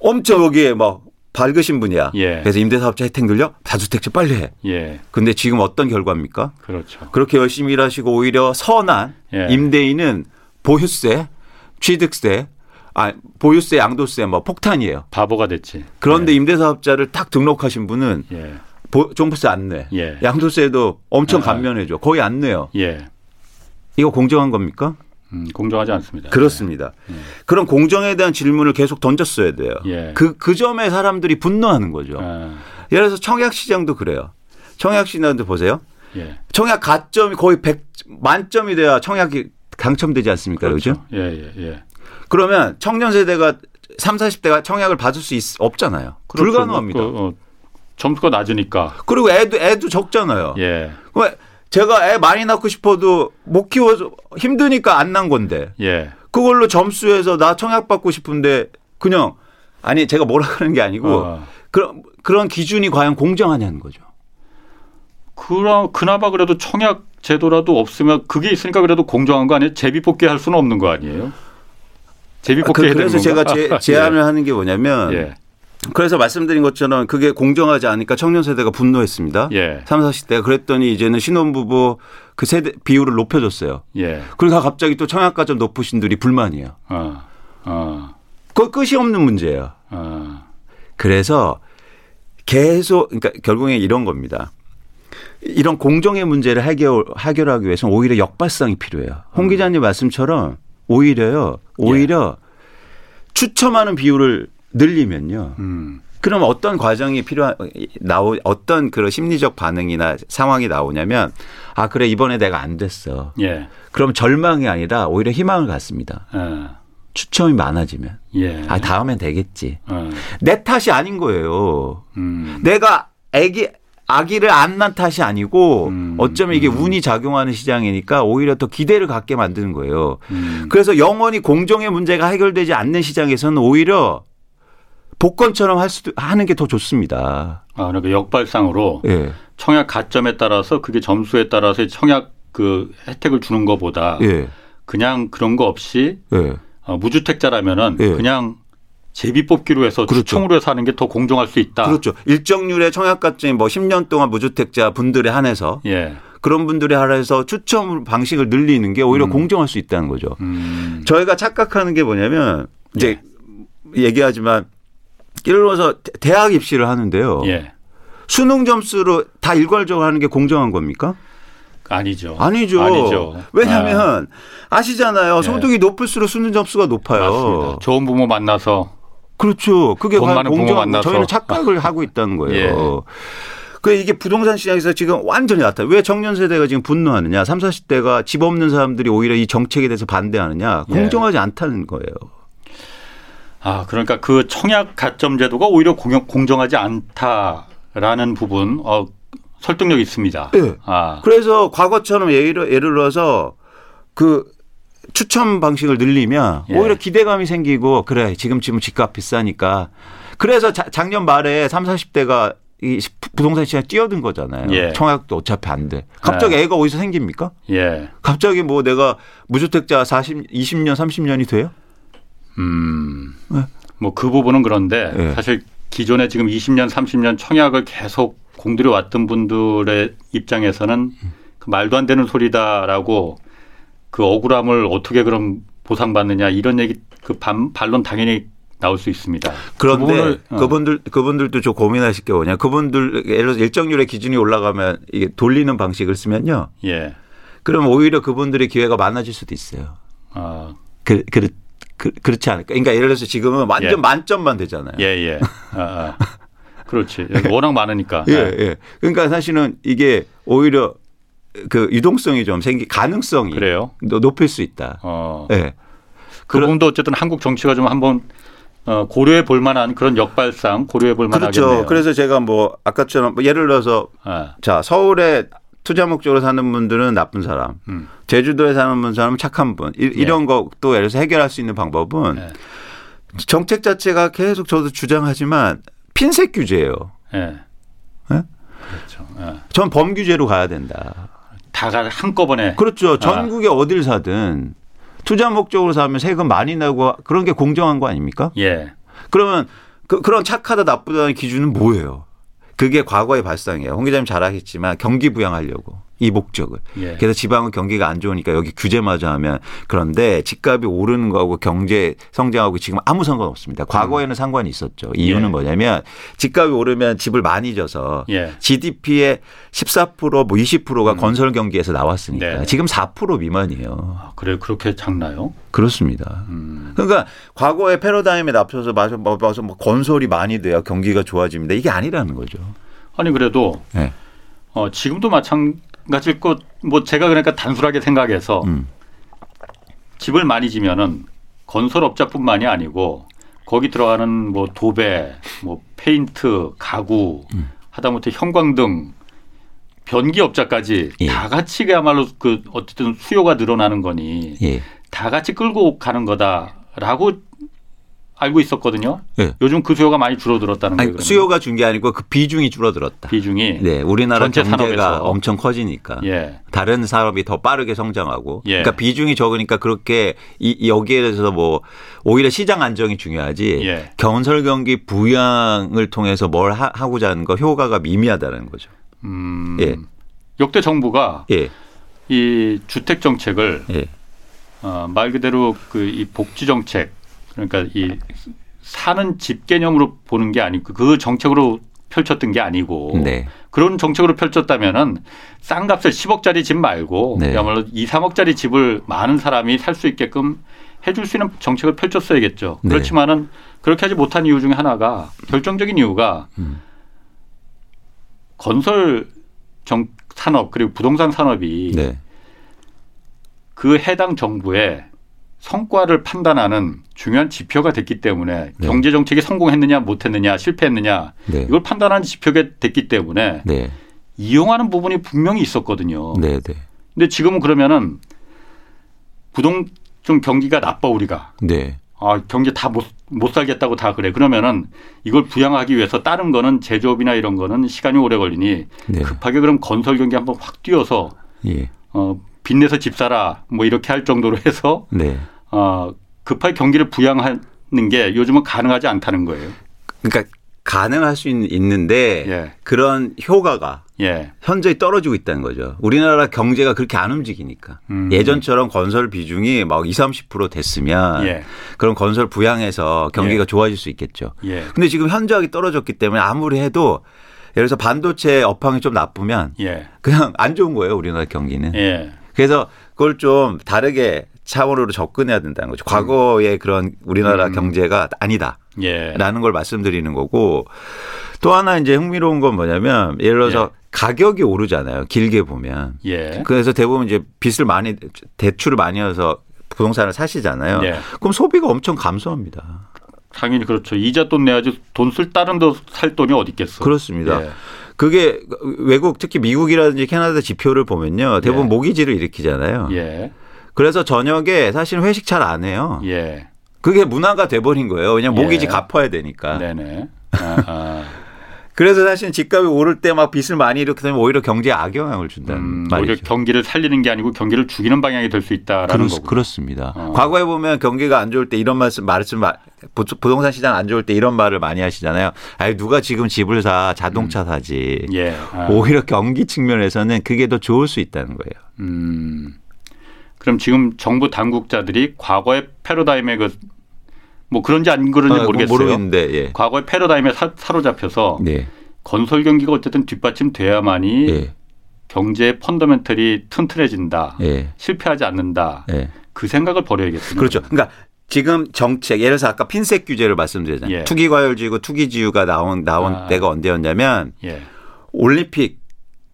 엄청 여기에 막 밝으신 분이야. 예. 그래서 임대사업자 혜택 늘려 다주택자 빨리 해. 예. 근데 지금 어떤 결과입니까? 그렇죠. 그렇게 열심히 일하시고 오히려 선한 예. 임대인은 보유세, 취득세, 아 보유세, 양도세 뭐 폭탄이에요. 바보가 됐지. 그런데 임대사업자를 딱 등록하신 분은 종부세 안 내. 예. 양도세도 엄청 아. 감면해줘. 거의 안 내요. 예. 이거 공정한 겁니까? 음, 공정하지 않습니다. 그렇습니다. 그런 공정에 대한 질문을 계속 던졌어야 돼요. 예. 그, 그 점에 사람들이 분노하는 거죠. 아, 예를 들어서 청약 시장도 그래요. 청약 시장도 보세요. 예. 청약 가점이 거의 100 만점이 돼야 청약이 당첨되지 않습니까? 요즘? 예, 예, 예. 그러면 청년 세대가 3, 40대가 청약을 받을 수 있, 없잖아요. 그렇죠. 불가능합니다. 그, 어, 점수가 낮으니까. 그리고 애도 애도 적잖아요. 예. 왜 제가 애 많이 낳고 싶어도 못 키워서 힘드니까 안 난 건데 예. 그걸로 점수해서 나 청약 받고 싶은데 그냥 아니 제가 뭐라 하는 게 아니고 어. 그런 그런 기준이 과연 공정하냐는 거죠. 그나, 그나마 그래도 청약 제도라도 없으면 그게 있으니까 그래도 공정한 거 아니에요? 제비 뽑기 할 수는 없는 거 아니에요? 제비 아, 뽑기 그, 해야 되는 그래서 제가? 제, 제안을 하는 게 뭐냐면 예. 그래서 말씀드린 것처럼 그게 공정하지 않으니까 청년 세대가 분노했습니다. 예. 3, 40대가 그랬더니 이제는 신혼부부 그 세대 비율을 높여줬어요. 예. 그러니까 갑자기 또 청약가점 높으신 분들이 불만이에요. 어. 어. 그거 끝이 없는 문제예요. 어. 그래서 계속 그러니까 결국엔 이런 겁니다. 이런 공정의 문제를 해결, 해결하기 위해서는 오히려 역발상이 필요해요. 홍 음. 기자님 말씀처럼 오히려요, 오히려 예. 추첨하는 비율을 늘리면요. 음. 그러면 어떤 과정이 필요한 나오 어떤 그런 심리적 반응이나 상황이 나오냐면 아 그래 이번에 내가 안 됐어. 예. 그럼 절망이 아니라 오히려 희망을 갖습니다. 어. 추첨이 많아지면 예. 아 다음엔 되겠지. 어. 내 탓이 아닌 거예요. 음. 내가 아기 아기를 안 낳은 탓이 아니고 음, 어쩌면 이게 운이 작용하는 시장이니까 오히려 더 기대를 갖게 만드는 거예요. 음. 그래서 영원히 공정의 문제가 해결되지 않는 시장에서는 오히려 복권처럼 할 수도 하는 게 더 좋습니다. 아, 그러니까 역발상으로 예. 청약 가점에 따라서 그게 점수에 따라서 청약 그 혜택을 주는 것보다 예. 그냥 그런 거 없이 예. 어, 무주택자라면은 예. 그냥 제비 뽑기로 해서 그렇죠. 추첨으로 해서 하는 게 더 공정할 수 있다. 그렇죠. 일정률의 청약 가점이 뭐 10년 동안 무주택자 분들에 한해서 예. 그런 분들에 한해서 추첨 방식을 늘리는 게 오히려 공정할 수 있다는 거죠. 음. 저희가 착각하는 게 뭐냐면 이제 얘기하지만 예를 들어서 대- 대학 입시를 하는데요. 예. 수능 점수로 다 일괄적으로 하는 게 공정한 겁니까? 아니죠. 아니죠. 아니죠. 왜냐하면 아 시잖아요. 예. 소득이 높을수록 수능 점수가 높아요. 맞습니다. 좋은 부모 만나서 그렇죠. 그게 돈 많은 부모 공정한 만나서. 저희는 착각을 하고 있다는 거예요. 예. 그 이게 부동산 시장에서 지금 완전히 나타나. 왜 청년 세대가 지금 분노하느냐? 3, 40대가 집 없는 사람들이 오히려 이 정책에 대해서 반대하느냐? 예. 공정하지 않다는 거예요. 아, 그러니까 그 청약 가점 제도가 오히려 공영, 공정하지 않다라는 부분 어, 설득력 있습니다. 예. 아, 그래서 과거처럼 예를, 예를 들어서 그 추첨 방식을 늘리면 예. 오히려 기대감이 생기고 그래 지금 지금 집값 비싸니까 그래서 자- 작년 말에 3, 40대가 이 부동산 시장에 뛰어든 거잖아요. 예. 청약도 어차피 안 돼. 갑자기 애가 어디서 생깁니까? 예. 갑자기 뭐 내가 무주택자 40, 20년, 30년이 돼요? 음. 네. 뭐그 부분은 그런데 네. 사실 기존에 지금 20년, 30년 청약을 계속 공들여 왔던 분들의 입장에서는 그 말도 안 되는 소리다라고 그 억울함을 어떻게 그럼 보상받느냐 이런 얘기 그 반, 반론 당연히 나올 수 있습니다. 그런데 그 어. 그분들 그분들도 좀 고민하실 게 뭐냐. 그분들 예를 들어서 일정률의 기준이 올라가면 이게 돌리는 방식을 쓰면요. 예. 그럼 오히려 그분들의 기회가 많아질 수도 있어요. 아, 그, 그, 그, 그렇지 않을까. 그러니까 예를 들어서 지금은 완전 예. 만점만 되잖아요. 예, 예. 아, 아. 그렇지. 워낙 많으니까. 예, 예. 그러니까 사실은 이게 오히려 그 유동성이 좀 생기, 가능성이 그래요? 노- 높일 수 있다. 어. 예. 그 부분도 어쨌든 한국 정치가 좀 한번 어, 고려해 볼 만한 그런 역발상 고려해 볼 그렇죠. 만하겠네요. 그래서 제가 뭐 아까처럼 뭐 예를 들어서 아, 자, 서울에 투자 목적으로 사는 분들은 나쁜 사람, 음. 제주도에 사는 분 사람은 착한 분, 이, 예. 런 것도 예를 들어서 해결할 수 있는 방법은 예. 정책 자체가 계속 저도 주장하지만 핀셋 규제예요. 예. 예? 그렇죠. 예. 전 범규제로 가야 된다. 다가 한꺼번에 그렇죠. 전국에 어딜 사든 투자 목적으로 사면 세금 많이 나고 그런 게 공정한 거 아닙니까? 예. 그러면 그, 그런 착하다 나쁘다는 기준은 뭐예요? 그게 과거의 발상이에요. 홍 기자님 잘 아시겠지만 경기 부양하려고 이 목적을. 예. 그래서 지방은 경기가 안 좋으니까 여기 규제마저 하면 그런데 집값이 오르는 거하고 경제 성장하고 지금 아무 상관 없습니다. 과거에는 상관이 있었죠. 이유는 음. 예. 뭐냐면 집값이 오르면 집을 많이 져서 예. GDP의 14%뭐 20%가 건설 경기에서 나왔으니까 음. 네. 지금 4% 미만이에요. 아, 그래 그렇게 작나요? 그렇습니다. 음. 그러니까 과거의 패러다임에 앞서서 마서 뭐, 마서 뭐 건설이 많이 돼야 경기가 좋아집니다. 이게 아니라는 거죠. 아니 그래도 네. 어, 지금도 마찬 가지일 것. 뭐 제가 그러니까 단순하게 생각해서 음. 집을 많이 지면은 건설업자뿐만이 아니고 거기 들어가는 뭐 도배, 뭐 페인트, 가구, 음. 하다못해 형광등, 변기업자까지 예. 다 같이 그야말로 그 어쨌든 수요가 늘어나는 거니 예. 다 같이 끌고 가는 거다라고 알고 있었거든요. 예. 요즘 그 수요가 많이 줄어들었다는 거예요. 아니. 수요가 준 게 아니고 그 비중이 줄어들었다. 비중이 네, 우리나라 전체 경제가 산업에서. 엄청 커지니까 예. 다른 산업이 더 빠르게 성장하고 예. 그러니까 비중이 적으니까 그렇게 이, 여기에 대해서 뭐 오히려 시장 안정이 중요하지 예. 건설 경기 부양을 통해서 뭘 하, 하고자 하는 거 효과가 미미하다는 거죠. 음, 예. 역대 정부가 예, 이 주택 정책을 예, 어, 말 그대로 그 이 복지 정책 그러니까 이 사는 집 개념으로 보는 게 아니고 그 정책으로 펼쳤던 게 아니고 네, 그런 정책으로 펼쳤다면은 싼 값을 10억짜리 집 말고 네. 그야말로 2, 3억짜리 집을 많은 사람이 살 수 있게끔 해줄 수 있는 정책을 펼쳤어야겠죠. 네. 그렇지만은 그렇게 하지 못한 이유 중에 하나가 결정적인 이유가 음. 건설 정 산업 그리고 부동산 산업이 네, 그 해당 정부의 성과를 판단하는 중요한 지표가 됐기 때문에 네. 경제 정책이 성공했느냐 못했느냐 실패했느냐 네, 이걸 판단하는 지표가 됐기 때문에 네, 이용하는 부분이 분명히 있었거든요. 네, 네, 근데 지금은 그러면은 부동 좀 경기가 나빠 우리가. 네, 아 경제 다못 못 살겠다고 다 그래. 그러면은 이걸 부양하기 위해서 다른 거는 제조업이나 이런 거는 시간이 오래 걸리니 네, 급하게 그럼 건설 경기 한번 확 뛰어서 예, 어 빚내서 집 사라 뭐 이렇게 할 정도로 해서 네. 어 급하게 경기를 부양하는 게 요즘은 가능하지 않다는 거예요. 그러니까 가능할 수 있- 있는데 예. 그런 효과가 예. 현저히 떨어지고 있다는 거죠. 우리나라 경제가 그렇게 안 움직이니까. 음. 예전처럼 건설 비중이 막 20, 30% 됐으면 예. 그런 건설 부양해서 경기가 예. 좋아질 수 있겠죠. 예. 근데 지금 현저하게 떨어졌기 때문에 아무리 해도 예를 들어서 반도체 업황이 좀 나쁘면 예. 그냥 안 좋은 거예요. 우리나라 경기는. 예. 그래서 그걸 좀 다르게 차원으로 접근해야 된다는 거죠. 과거의 그런 우리나라 음. 경제가 아니다. 예. 라는 걸 말씀드리는 거고 또 하나 이제 흥미로운 건 뭐냐면 예를 들어서 예. 가격이 오르잖아요. 길게 보면. 예. 그래서 대부분 이제 빚을 많이 대출을 많이 해서 부동산을 사시잖아요. 예. 그럼 소비가 엄청 감소합니다. 당연히 그렇죠. 이자 돈 내야지 돈 쓸 다른 데 살 돈이 어디 있겠어. 그렇습니다. 예. 그게 외국 특히 미국이라든지 캐나다 지표를 보면요. 대부분 예. 모기지를 일으키잖아요. 예. 그래서 저녁에 사실 회식 잘 안 해요. 예. 그게 문화가 돼버린 거예요. 왜냐면 예. 모기지 갚아야 되니까. 네네. 아, 아. 그래서 사실 집값이 오를 때 막 빚을 많이 일으키면 오히려 경제에 악영향을 준다는 음, 말이죠. 오히려 경기를 살리는 게 아니고 경기를 죽이는 방향이 될 수 있다라는 거고. 그렇습니다. 어. 과거에 보면 경기가 안 좋을 때 이런 말씀 말씀 부- 부동산 시장 안 좋을 때 이런 말을 많이 하시잖아요. 아니 누가 지금 집을 사 자동차 사지. 예. 아. 오히려 경기 측면에서는 그게 더 좋을 수 있다는 거예요. 음. 그럼 지금 정부 당국자들이 과거의 패러다임에 그 뭐 그런지 안 그런지 아, 모르겠어요. 모르겠는데 예. 과거의 패러다임에 사, 사로잡혀서 네. 건설 경기가 어쨌든 뒷받침돼야만이 예. 경제의 펀더멘털이 튼튼해진다. 예. 실패하지 않는다. 예. 그 생각을 버려야겠군요. 그렇죠. 그러니까 지금 정책 예를 들어서 아까 핀셋 규제를 말씀드렸잖아요. 예. 투기 과열지구 투기 지유가 나온 나온 아. 때가 언제였냐면 예. 올림픽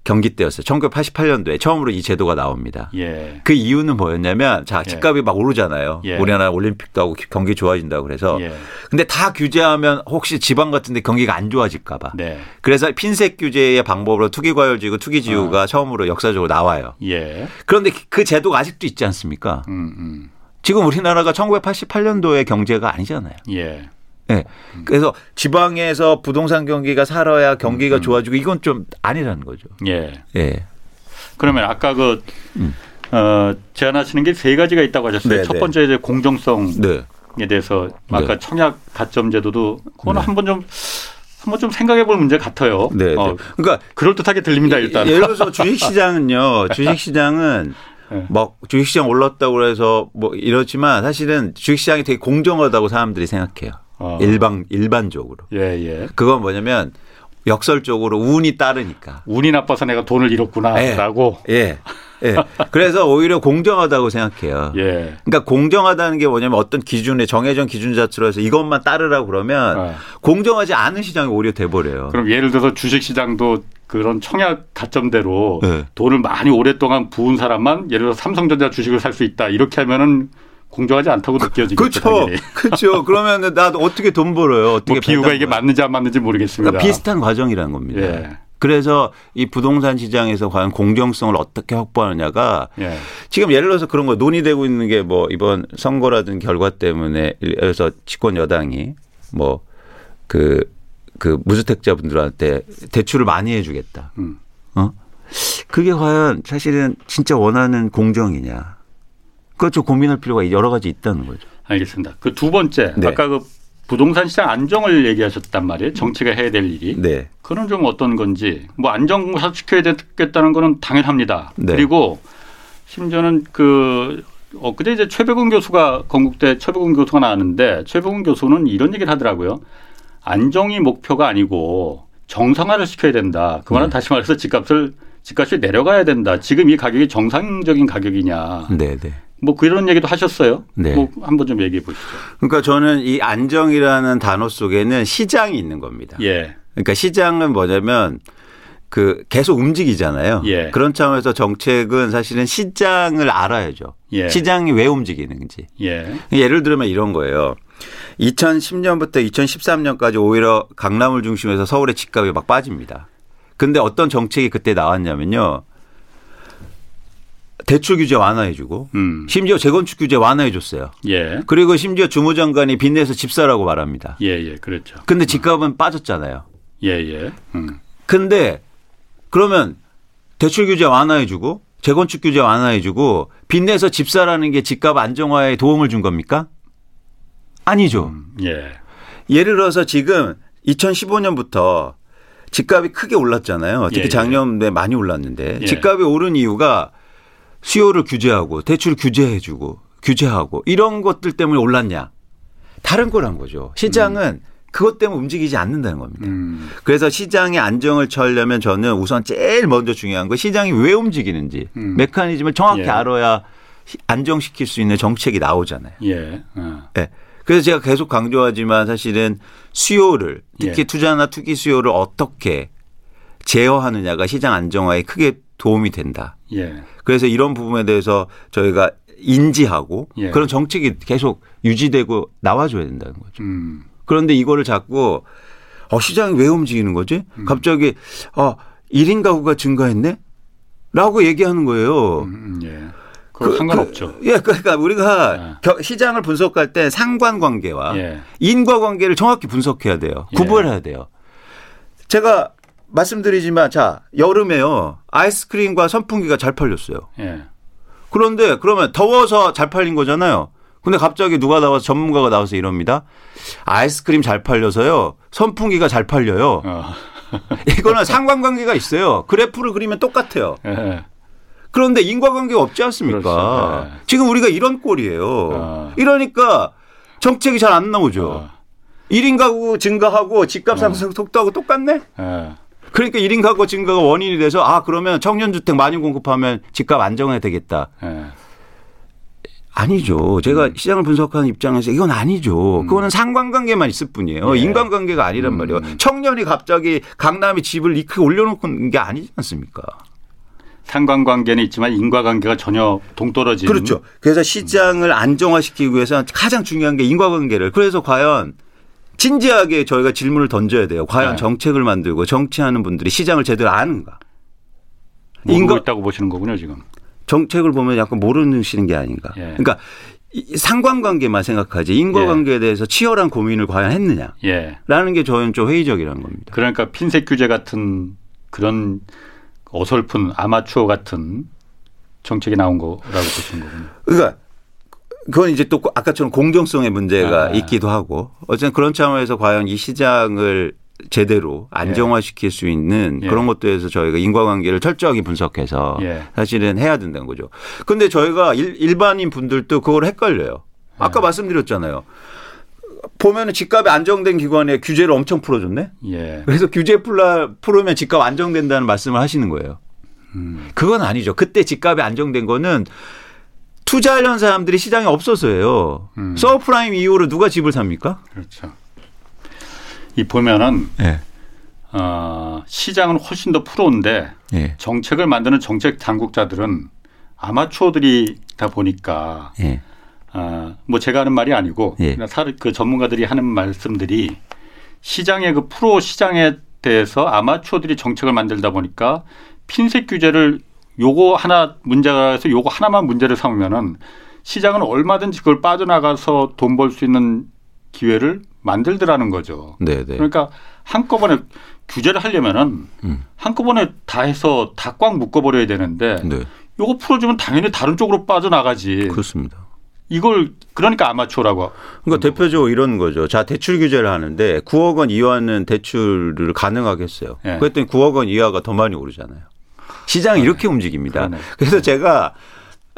경기 때였어요. 1988년도에 처음으로 이 제도가 나옵니다. 예. 그 이유는 뭐였냐면 자 집값이 막 오르잖아요. 예. 우리나라 올림픽도 하고 경기 좋아진다고 그래서 예. 근데 다 규제하면 혹시 지방 같은데 경기가 안 좋아질까 봐. 네. 그래서 핀셋 규제의 방법으로 투기과열지구 투기지유가 처음으로 역사적으로 나와요. 예. 그런데 그 제도가 아직도 있지 않습니까? 음, 음. 지금 우리나라가 1988년도의 경제가 아니잖아요. 예. 네. 그래서 지방에서 부동산 경기가 살아야 경기가 좋아지고 이건 좀 아니라는 거죠. 예. 예. 그러면 아까 그 음. 어, 제안하시는 게 세 가지가 있다고 하셨어요. 네, 첫 네. 번째 이제 공정성에 네. 대해서 아까 네. 청약 가점 제도도 그거는 네. 한번 좀 한번 좀 생각해 볼 문제 같아요. 네. 어, 네. 그러니까 그럴 듯하게 들립니다, 일단. 예를 들어서 주식 시장은요. 주식 시장은 네. 뭐 주식시장 올랐다고 그래서 뭐 이렇지만 사실은 주식시장이 되게 공정하다고 사람들이 생각해요. 어. 일반 일반적으로. 예, 예. 그건 뭐냐면 역설적으로 운이 따르니까. 운이 나빠서 내가 돈을 예. 잃었구나라고. 예. 예. 그래서 오히려 공정하다고 생각해요. 예. 그러니까 공정하다는 게 뭐냐면 어떤 기준에 정해진 기준 자체로 해서 이것만 따르라고 그러면 어. 공정하지 않은 시장이 오히려 돼버려요. 그럼 예를 들어서 주식 시장도 그런 청약 가점대로 네. 돈을 많이 오랫동안 부은 사람만 예를 들어 삼성전자 주식을 살 수 있다. 이렇게 하면은 공정하지 않다고 느껴지겠죠. 그렇죠. 당연히. 그렇죠. 그러면 나도 어떻게 돈 벌어요? 어떻게 뭐 비유가 이게 벌어요? 맞는지 안 맞는지 모르겠습니다. 그러니까 비슷한 과정이라는 겁니다. 예. 그래서 이 부동산 시장에서 과연 공정성을 어떻게 확보하느냐가 예. 지금 예를 들어서 그런 거 논의되고 있는 게 뭐 이번 선거라든 결과 때문에 그래서 집권 여당이 뭐그그 무주택자분들한테 대출을 많이 해주겠다. 음. 어? 그게 과연 사실은 진짜 원하는 공정이냐? 그것좀 고민할 필요가 여러 가지 있다는 거죠. 알겠습니다. 그 두 번째 네. 아까 그 부동산 시장 안정을 얘기하셨단 말이에요. 정치가 해야 될 일이. 네. 그건 좀 어떤 건지 뭐 안정 시켜야 되겠다는 거는 당연합니다. 네. 그리고 심지어는 그 엊그제 이제 최백운 교수가 건국대 최백운 교수가 나왔는데 최백운 교수는 이런 얘기를 하더라고요. 안정이 목표가 아니고 정상화를 시켜야 된다. 그 말은 네. 다시 말해서 집값을 집값이 내려가야 된다. 지금 이 가격이 정상적인 가격이냐. 네, 네. 뭐 그런 얘기도 하셨어요. 네. 뭐 한번 좀 얘기해 보시죠. 그러니까 저는 이 안정이라는 단어 속에는 시장이 있는 겁니다. 예. 그러니까 시장은 뭐냐면 그 계속 움직이잖아요. 예. 그런 차원에서 정책은 사실은 시장을 알아야죠. 예. 시장이 왜 움직이는지. 예. 예를 들면 이런 거예요. 2010년부터 2013년까지 오히려 강남을 중심해서 서울의 집값이 막 빠집니다. 근데 어떤 정책이 그때 나왔냐면요. 대출 규제 완화해주고 음. 심지어 재건축 규제 완화해줬어요. 예. 그리고 심지어 주무장관이 빚내서 집 사라고 말합니다. 예, 예. 그렇죠. 근데 집값은 빠졌잖아요. 예, 예. 음. 근데 그러면 대출 규제 완화해주고 재건축 규제 완화해주고 빚내서 집 사라는 게 집값 안정화에 도움을 준 겁니까? 아니죠. 예. 예를 들어서 지금 2015년부터 집값이 크게 올랐잖아요. 특히 예, 예. 작년에 많이 올랐는데 예. 집값이 오른 이유가 수요를 규제하고 대출 규제해주고 규제하고 이런 것들 때문에 올랐냐? 다른 거란 거죠. 시장은 그것 때문에 움직이지 않는다는 겁니다. 음. 그래서 시장의 안정을 취하려면 저는 우선 제일 먼저 중요한 거 시장이 왜 움직이는지 음. 메커니즘을 정확히 예. 알아야 시- 안정시킬 수 있는 정책이 나오잖아요. 예. 어. 네. 그래서 제가 계속 강조하지만 사실은 수요를 특히 예. 투자나 투기 수요를 어떻게 제어하느냐가 시장 안정화에 크게 도움이 된다. 예. 그래서 이런 부분에 대해서 저희가 인지하고 예. 그런 정책이 계속 유지되고 나와줘야 된다는 거죠. 음. 그런데 이거를 자꾸 어, 시장이 왜 움직이는 거지? 갑자기 어, 1인 가구가 증가했네? 라고 얘기하는 거예요. 음, 예. 그거 상관없죠. 그, 예, 그러니까 우리가 네. 겨- 시장을 분석할 때 상관관계와 예. 인과관계를 정확히 분석해야 돼요. 예. 구분해야 돼요. 제가 말씀드리지만 자 여름에요 아이스크림과 선풍기가 잘 팔렸어요. 예. 그런데 그러면 더워서 잘 팔린 거잖아요. 근데 갑자기 누가 나와서 전문가가 나와서 이럽니다. 아이스크림 잘 팔려서요. 선풍기가 잘 팔려요. 어. 이거는 상관관계가 있어요. 그래프를 그리면 똑같아요. 예. 그런데 인과관계가 없지 않습니까? 네. 지금 우리가 이런 꼴이에요. 어. 이러니까 정책이 잘 안 나오죠. 어. 일 1인 가구 증가하고 집값 상승 속도하고 똑같네? 예. 그러니까 1인 가구 증가가 원인이 돼서 아, 그러면 청년 주택 많이 공급하면 집값 안정해야 되겠다. 예. 아니죠. 제가 시장을 분석하는 입장에서 이건 아니죠. 그거는 상관관계만 있을 뿐이에요. 예. 인간관계가 아니란 말이에요. 청년이 갑자기 강남에 집을 이렇게 올려놓은 게 아니지 않습니까? 상관관계는 있지만 인과관계가 전혀 동떨어진. 그렇죠. 그래서 시장을 안정화시키기 위해서 가장 중요한 게 인과관계를. 그래서 과연 진지하게 저희가 질문을 던져야 돼요. 과연 네. 정책을 만들고 정치하는 분들이 시장을 제대로 아는가? 모르고 인과- 있다고 보시는 거군요 지금. 정책을 보면 약간 모르시는 게 아닌가. 예. 그러니까 이 상관관계만 생각하지 인과관계에 대해서 치열한 고민을 과연 했느냐. 예. 라는 게 저는 좀 회의적이라는 겁니다. 그러니까 핀셋 규제 같은 그런 어설픈 아마추어 같은 정책이 나온 거라고 보시는 거군요. 그러니까 그건 이제 또 아까처럼 공정성의 문제가 아. 있기도 하고 어쨌든 그런 차원에서 과연 이 시장을 제대로 안정화시킬 수 있는 예. 그런 것들에서 저희가 인과관계를 철저하게 분석해서 예. 사실은 해야 된다는 거죠. 근데 저희가 일, 일반인 분들도 그걸 헷갈려요. 아까 네. 말씀드렸잖아요. 보면은 집값이 안정된 기관에 규제를 엄청 풀어줬네. 예. 그래서 규제 풀라, 풀으면 집값 안정된다는 말씀을 하시는 거예요. 음. 그건 아니죠. 그때 집값이 안정된 거는 투자하려는 사람들이 시장에 없어서예요. 음. 서브프라임 이후로 누가 집을 삽니까? 그렇죠. 이 보면은 예. 어, 시장은 훨씬 더 프로인데 예. 정책을 만드는 정책 당국자들은 아마추어들이 다 보니까 예. 아, 뭐 제가 하는 말이 아니고 예. 그 전문가들이 하는 말씀들이 시장의 그 프로 시장에 대해서 아마추어들이 정책을 만들다 보니까 핀셋 규제를 요거 하나 문제가 해서 요거 하나만 문제를 삼으면은 시장은 얼마든지 그걸 빠져나가서 돈 벌 수 있는 기회를 만들더라는 거죠. 네, 네. 그러니까 한꺼번에 규제를 하려면은 음. 한꺼번에 다 해서 다 꽉 묶어버려야 되는데 네. 요거 풀어주면 당연히 다른 쪽으로 빠져나가지. 그렇습니다. 이걸 그러니까 아마추어라고. 그러니까 대표적으로 이런 거죠. 자, 대출 규제를 하는데 9억 원 이하는 대출을 가능하게 했어요. 예. 그랬더니 9억 원 이하가 더 많이 오르잖아요. 시장이 이렇게 움직입니다. 그러네. 그래서 제가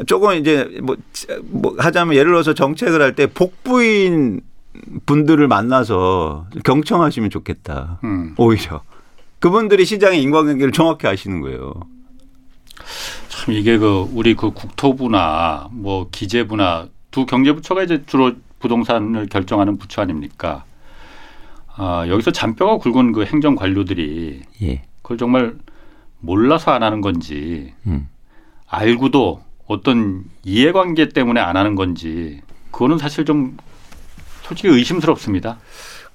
조금 이제 뭐, 뭐 하자면 예를 들어서 정책을 할 때 복부인 분들을 만나서 경청하시면 좋겠다. 음. 오히려. 그분들이 시장의 인과관계를 정확히 아시는 거예요. 참 이게 그 우리 그 국토부나 뭐 기재부나 두 경제부처가 이제 주로 부동산을 결정하는 부처 아닙니까? 아, 여기서 잔뼈가 굵은 그 행정 관료들이 예. 그걸 정말 몰라서 안 하는 건지 음. 알고도 어떤 이해관계 때문에 안 하는 건지 그거는 사실 좀 솔직히 의심스럽습니다.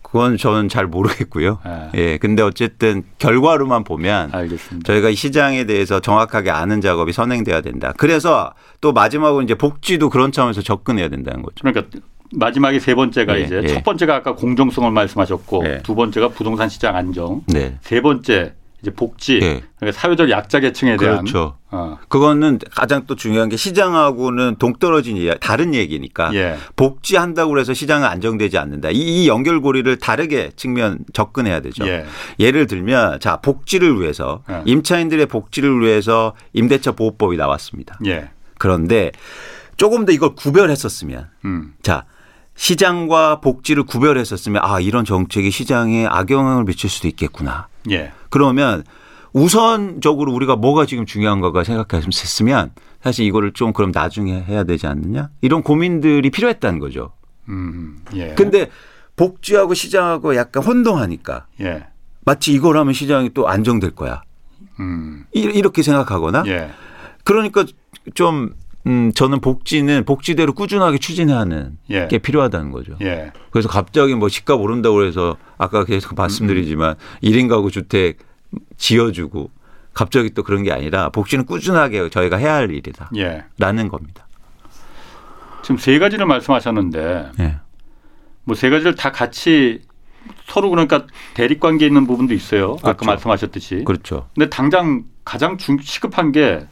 그건 저는 잘 모르겠고요. 예. 예. 근데 어쨌든 결과로만 보면 알겠습니다. 저희가 이 시장에 대해서 정확하게 아는 작업이 선행돼야 된다. 그래서 또 마지막으로 이제 복지도 그런 차원에서 접근해야 된다는 거죠. 그러니까 마지막에 세 번째가 예, 이제 예. 첫 번째가 아까 공정성을 말씀하셨고 예. 두 번째가 부동산 시장 안정, 네. 세 번째 이제 복지, 예. 그러니까 사회적 약자 계층에 대한 그렇죠. 어, 그거는 가장 또 중요한 게 시장하고는 동떨어진 이야- 다른 얘기니까 예. 복지한다고 해서 시장은 안정되지 않는다. 이, 이 연결고리를 다르게 측면 접근해야 되죠. 예. 예를 들면 자 복지를 위해서 예. 임차인들의 복지를 위해서 임대차 보호법이 나왔습니다. 예. 그런데 조금 더 이걸 구별했었으면 음. 자 시장과 복지를 구별했었으면 아 이런 정책이 시장에 악영향을 미칠 수도 있겠구나. 예. 그러면 우선적으로 우리가 뭐가 지금 중요한가가 생각했으면 사실 이거를 좀 그럼 나중에 해야 되지 않느냐 이런 고민들이 필요했다는 거죠. 음. 예. 근데 복지하고 시장하고 약간 혼동하니까 예. 마치 이걸 하면 시장이 또 안정될 거야. 음. 이- 이렇게 생각하거나 예. 그러니까 좀 음, 저는 복지는 복지대로 꾸준하게 추진하는 예. 게 필요하다는 거죠. 예. 그래서 갑자기 뭐 집값 오른다고 해서 아까 계속 말씀드리지만 일 1인 가구 주택 지어주고 갑자기 또 그런 게 아니라 복지는 꾸준하게 저희가 해야 할 일이다. 예. 라는 겁니다. 지금 세 가지를 말씀하셨는데 예. 뭐세 가지를 다 같이 서로 그러니까 대립 관계 있는 부분도 있어요. 아까 그렇죠. 말씀하셨듯이. 그렇죠. 근데 당장 가장 중, 시급한 게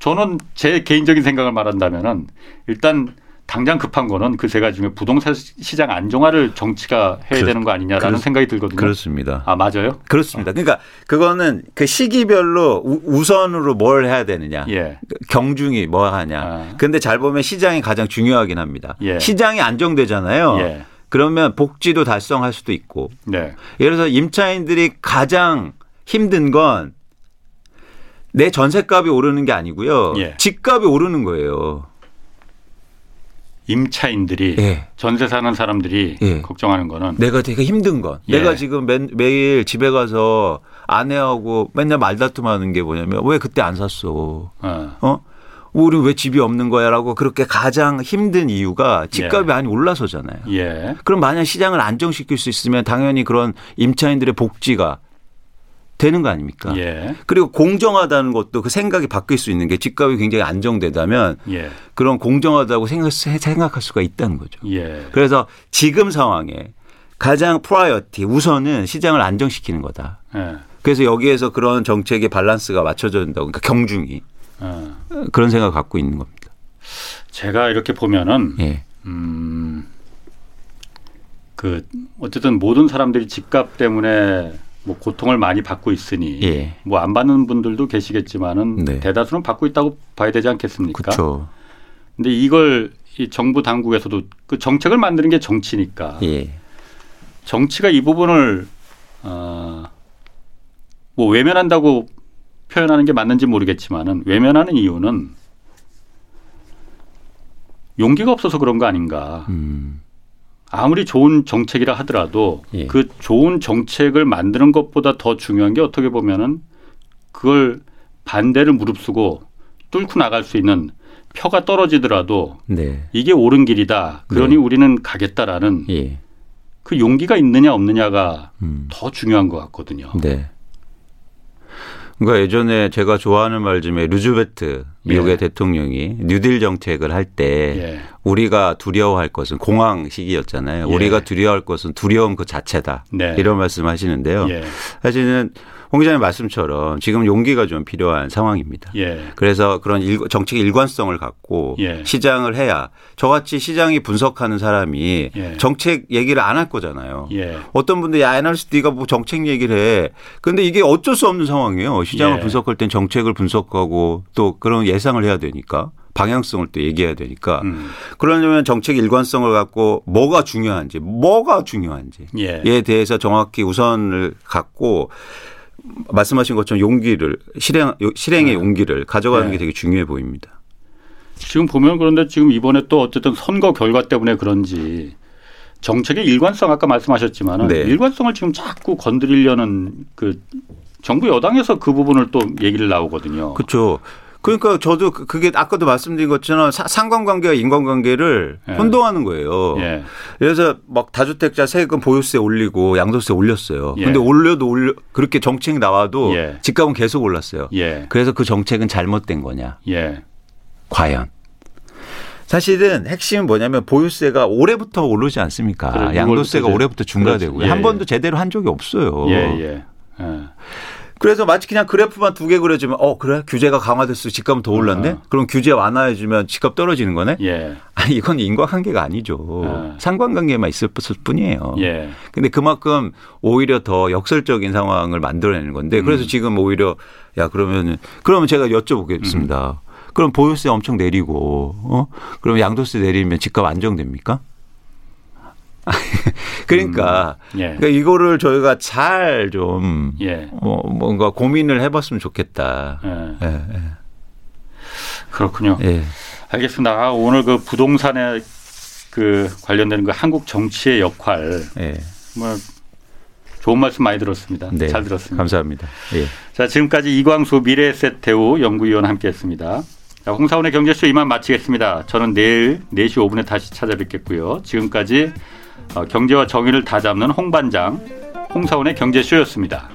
저는 제 개인적인 생각을 말한다면은 일단 당장 급한 거는 그 세 가지 중에 부동산 시장 안정화를 정치가 해야 그- 되는 거 아니냐라는 그렇- 생각이 들거든요. 그렇습니다. 아 맞아요? 그렇습니다. 그러니까 그거는 그 시기별로 우- 우선으로 뭘 해야 되느냐. 예. 경중이 뭐 하냐. 아. 근데 잘 보면 시장이 가장 중요하긴 합니다. 예. 시장이 안정되잖아요. 예. 그러면 복지도 달성할 수도 있고. 네. 예를 들어서 임차인들이 가장 힘든 건 내 전세값이 오르는 게 아니고요. 예. 집값이 오르는 거예요. 임차인들이 예. 전세 사는 사람들이 예. 걱정하는 거는 내가 되게 힘든 건. 예. 내가 지금 매, 매일 집에 가서 아내하고 맨날 말다툼하는 게 뭐냐면 왜 그때 안 샀어? 어, 어? 우리 왜 집이 없는 거야라고 그렇게 가장 힘든 이유가 집값이 예. 많이 올라서잖아요. 예. 그럼 만약 시장을 안정시킬 수 있으면 당연히 그런 임차인들의 복지가 되는 거 아닙니까? 예. 그리고 공정하다는 것도 그 생각이 바뀔 수 있는 게 집값이 굉장히 안정되다면 예. 그런 공정하다고 생각, 생각할 수가 있다는 거죠. 예. 그래서 지금 상황에 가장 priority 우선은 시장을 안정시키는 거다. 예. 그래서 여기에서 그런 정책의 밸런스가 맞춰져 된다고 그러니까 경중이 어. 그런 생각을 갖고 있는 겁니다. 제가 이렇게 보면은 예. 음, 그 어쨌든 모든 사람들이 집값 때문에 뭐 고통을 많이 받고 있으니 예. 뭐안 받는 분들도 계시겠지만은 네. 대다수는 받고 있다고 봐야 되지 않겠습니까? 그렇죠. 근데 이걸 이 정부 당국에서도 그 정책을 만드는 게 정치니까 예. 정치가 이 부분을 어, 뭐 외면한다고 표현하는 게 맞는지 모르겠지만은 외면하는 이유는 용기가 없어서 그런 거 아닌가. 음. 아무리 좋은 정책이라 하더라도 예. 그 좋은 정책을 만드는 것보다 더 중요한 게 어떻게 보면은 그걸 반대를 무릅쓰고 뚫고 나갈 수 있는 표가 떨어지더라도 네. 이게 옳은 길이다. 그러니 네. 우리는 가겠다라는 예. 그 용기가 있느냐 없느냐가 음. 더 중요한 것 같거든요. 네. 그러니까 예전에 제가 좋아하는 말 중에 루즈베트 미국의 예. 대통령이 뉴딜 정책을 할때 예. 우리가 두려워할 것은 공황 시기였잖아요. 예. 우리가 두려워할 것은 두려움 그 자체다. 네. 이런 말씀하시는데요. 예. 사실은 홍 기자님 말씀처럼 지금 용기가 좀 필요한 상황입니다. 예. 그래서 그런 일, 정책의 일관성을 갖고 예. 시장을 해야 저같이 시장이 분석하는 사람이 예. 정책 얘기를 안 할 거잖아요. 예. 어떤 분들이 야, 애널리스트 네가 뭐 정책 얘기를 해. 근데 이게 어쩔 수 없는 상황이에요. 시장을 예. 분석할 땐 정책을 분석하고 또 그런 예상을 해야 되니까 방향성을 또 얘기해야 되니까 음. 그러려면 정책 일관성을 갖고 뭐가 중요한지 뭐가 중요한지 예. 에 대해서 정확히 우선을 갖고 말씀하신 것처럼 용기를 실행 실행의 네. 용기를 가져가는 네. 게 되게 중요해 보입니다. 지금 보면 그런데 지금 이번에 또 어쨌든 선거 결과 때문에 그런지 정책의 일관성 아까 말씀하셨지만은 네. 일관성을 지금 자꾸 건드리려는 그 정부 여당에서 그 부분을 또 얘기를 나오거든요. 그렇죠. 그러니까 저도 그- 그게 아까도 말씀드린 것처럼 사- 상관관계와 인관관계를 예. 혼동하는 거예요. 예. 그래서 막 다주택자 세금 보유세 올리고 양도세 올렸어요. 예. 근데 올려도 올려 그렇게 정책 나와도 예. 집값은 계속 올랐어요. 예. 그래서 그 정책은 잘못된 거냐? 예. 과연? 사실은 핵심은 뭐냐면 보유세가 올해부터 오르지 않습니까? 그래, 양도세가 6월부터 올해부터 중과되고요. 예, 한 예. 번도 제대로 한 적이 없어요. 예. 예. 예. 그래서 마치 그냥 그래프만 두 개 그려주면 어 그래 규제가 강화됐어 집값은 더 올랐네. 어. 그럼 규제 완화해주면 집값 떨어지는 거네. 예. 아니 이건 인과관계가 아니죠. 어. 상관관계만 있을 뿐이에요. 예. 근데 그만큼 오히려 더 역설적인 상황을 만들어내는 건데 음. 그래서 지금 오히려 야 그러면은 그러면 제가 여쭤보겠습니다. 음. 그럼 보유세 엄청 내리고 어 그럼 양도세 내리면 집값 안정됩니까? 그러니까, 예. 그러니까 이거를 저희가 잘좀 예. 뭐 뭔가 고민을 해봤으면 좋겠다. 예. 예, 그렇군요. 예, 예. 알겠습니다. 아, 오늘 그 부동산에 그 관련되는 그 한국 정치의 역할 예. 뭐 좋은 말씀 많이 들었습니다. 네. 잘 들었습니다. 감사합니다. 예. 자, 지금까지 이광수 미래에셋 대우 연구위원 함께했습니다. 자, 홍사원의 경제쇼 이만 마치겠습니다. 저는 내일 4시 5분에 다시 찾아뵙겠고요. 지금까지 어, 경제와 정의를 다 잡는 홍반장 홍사원의 경제쇼였습니다.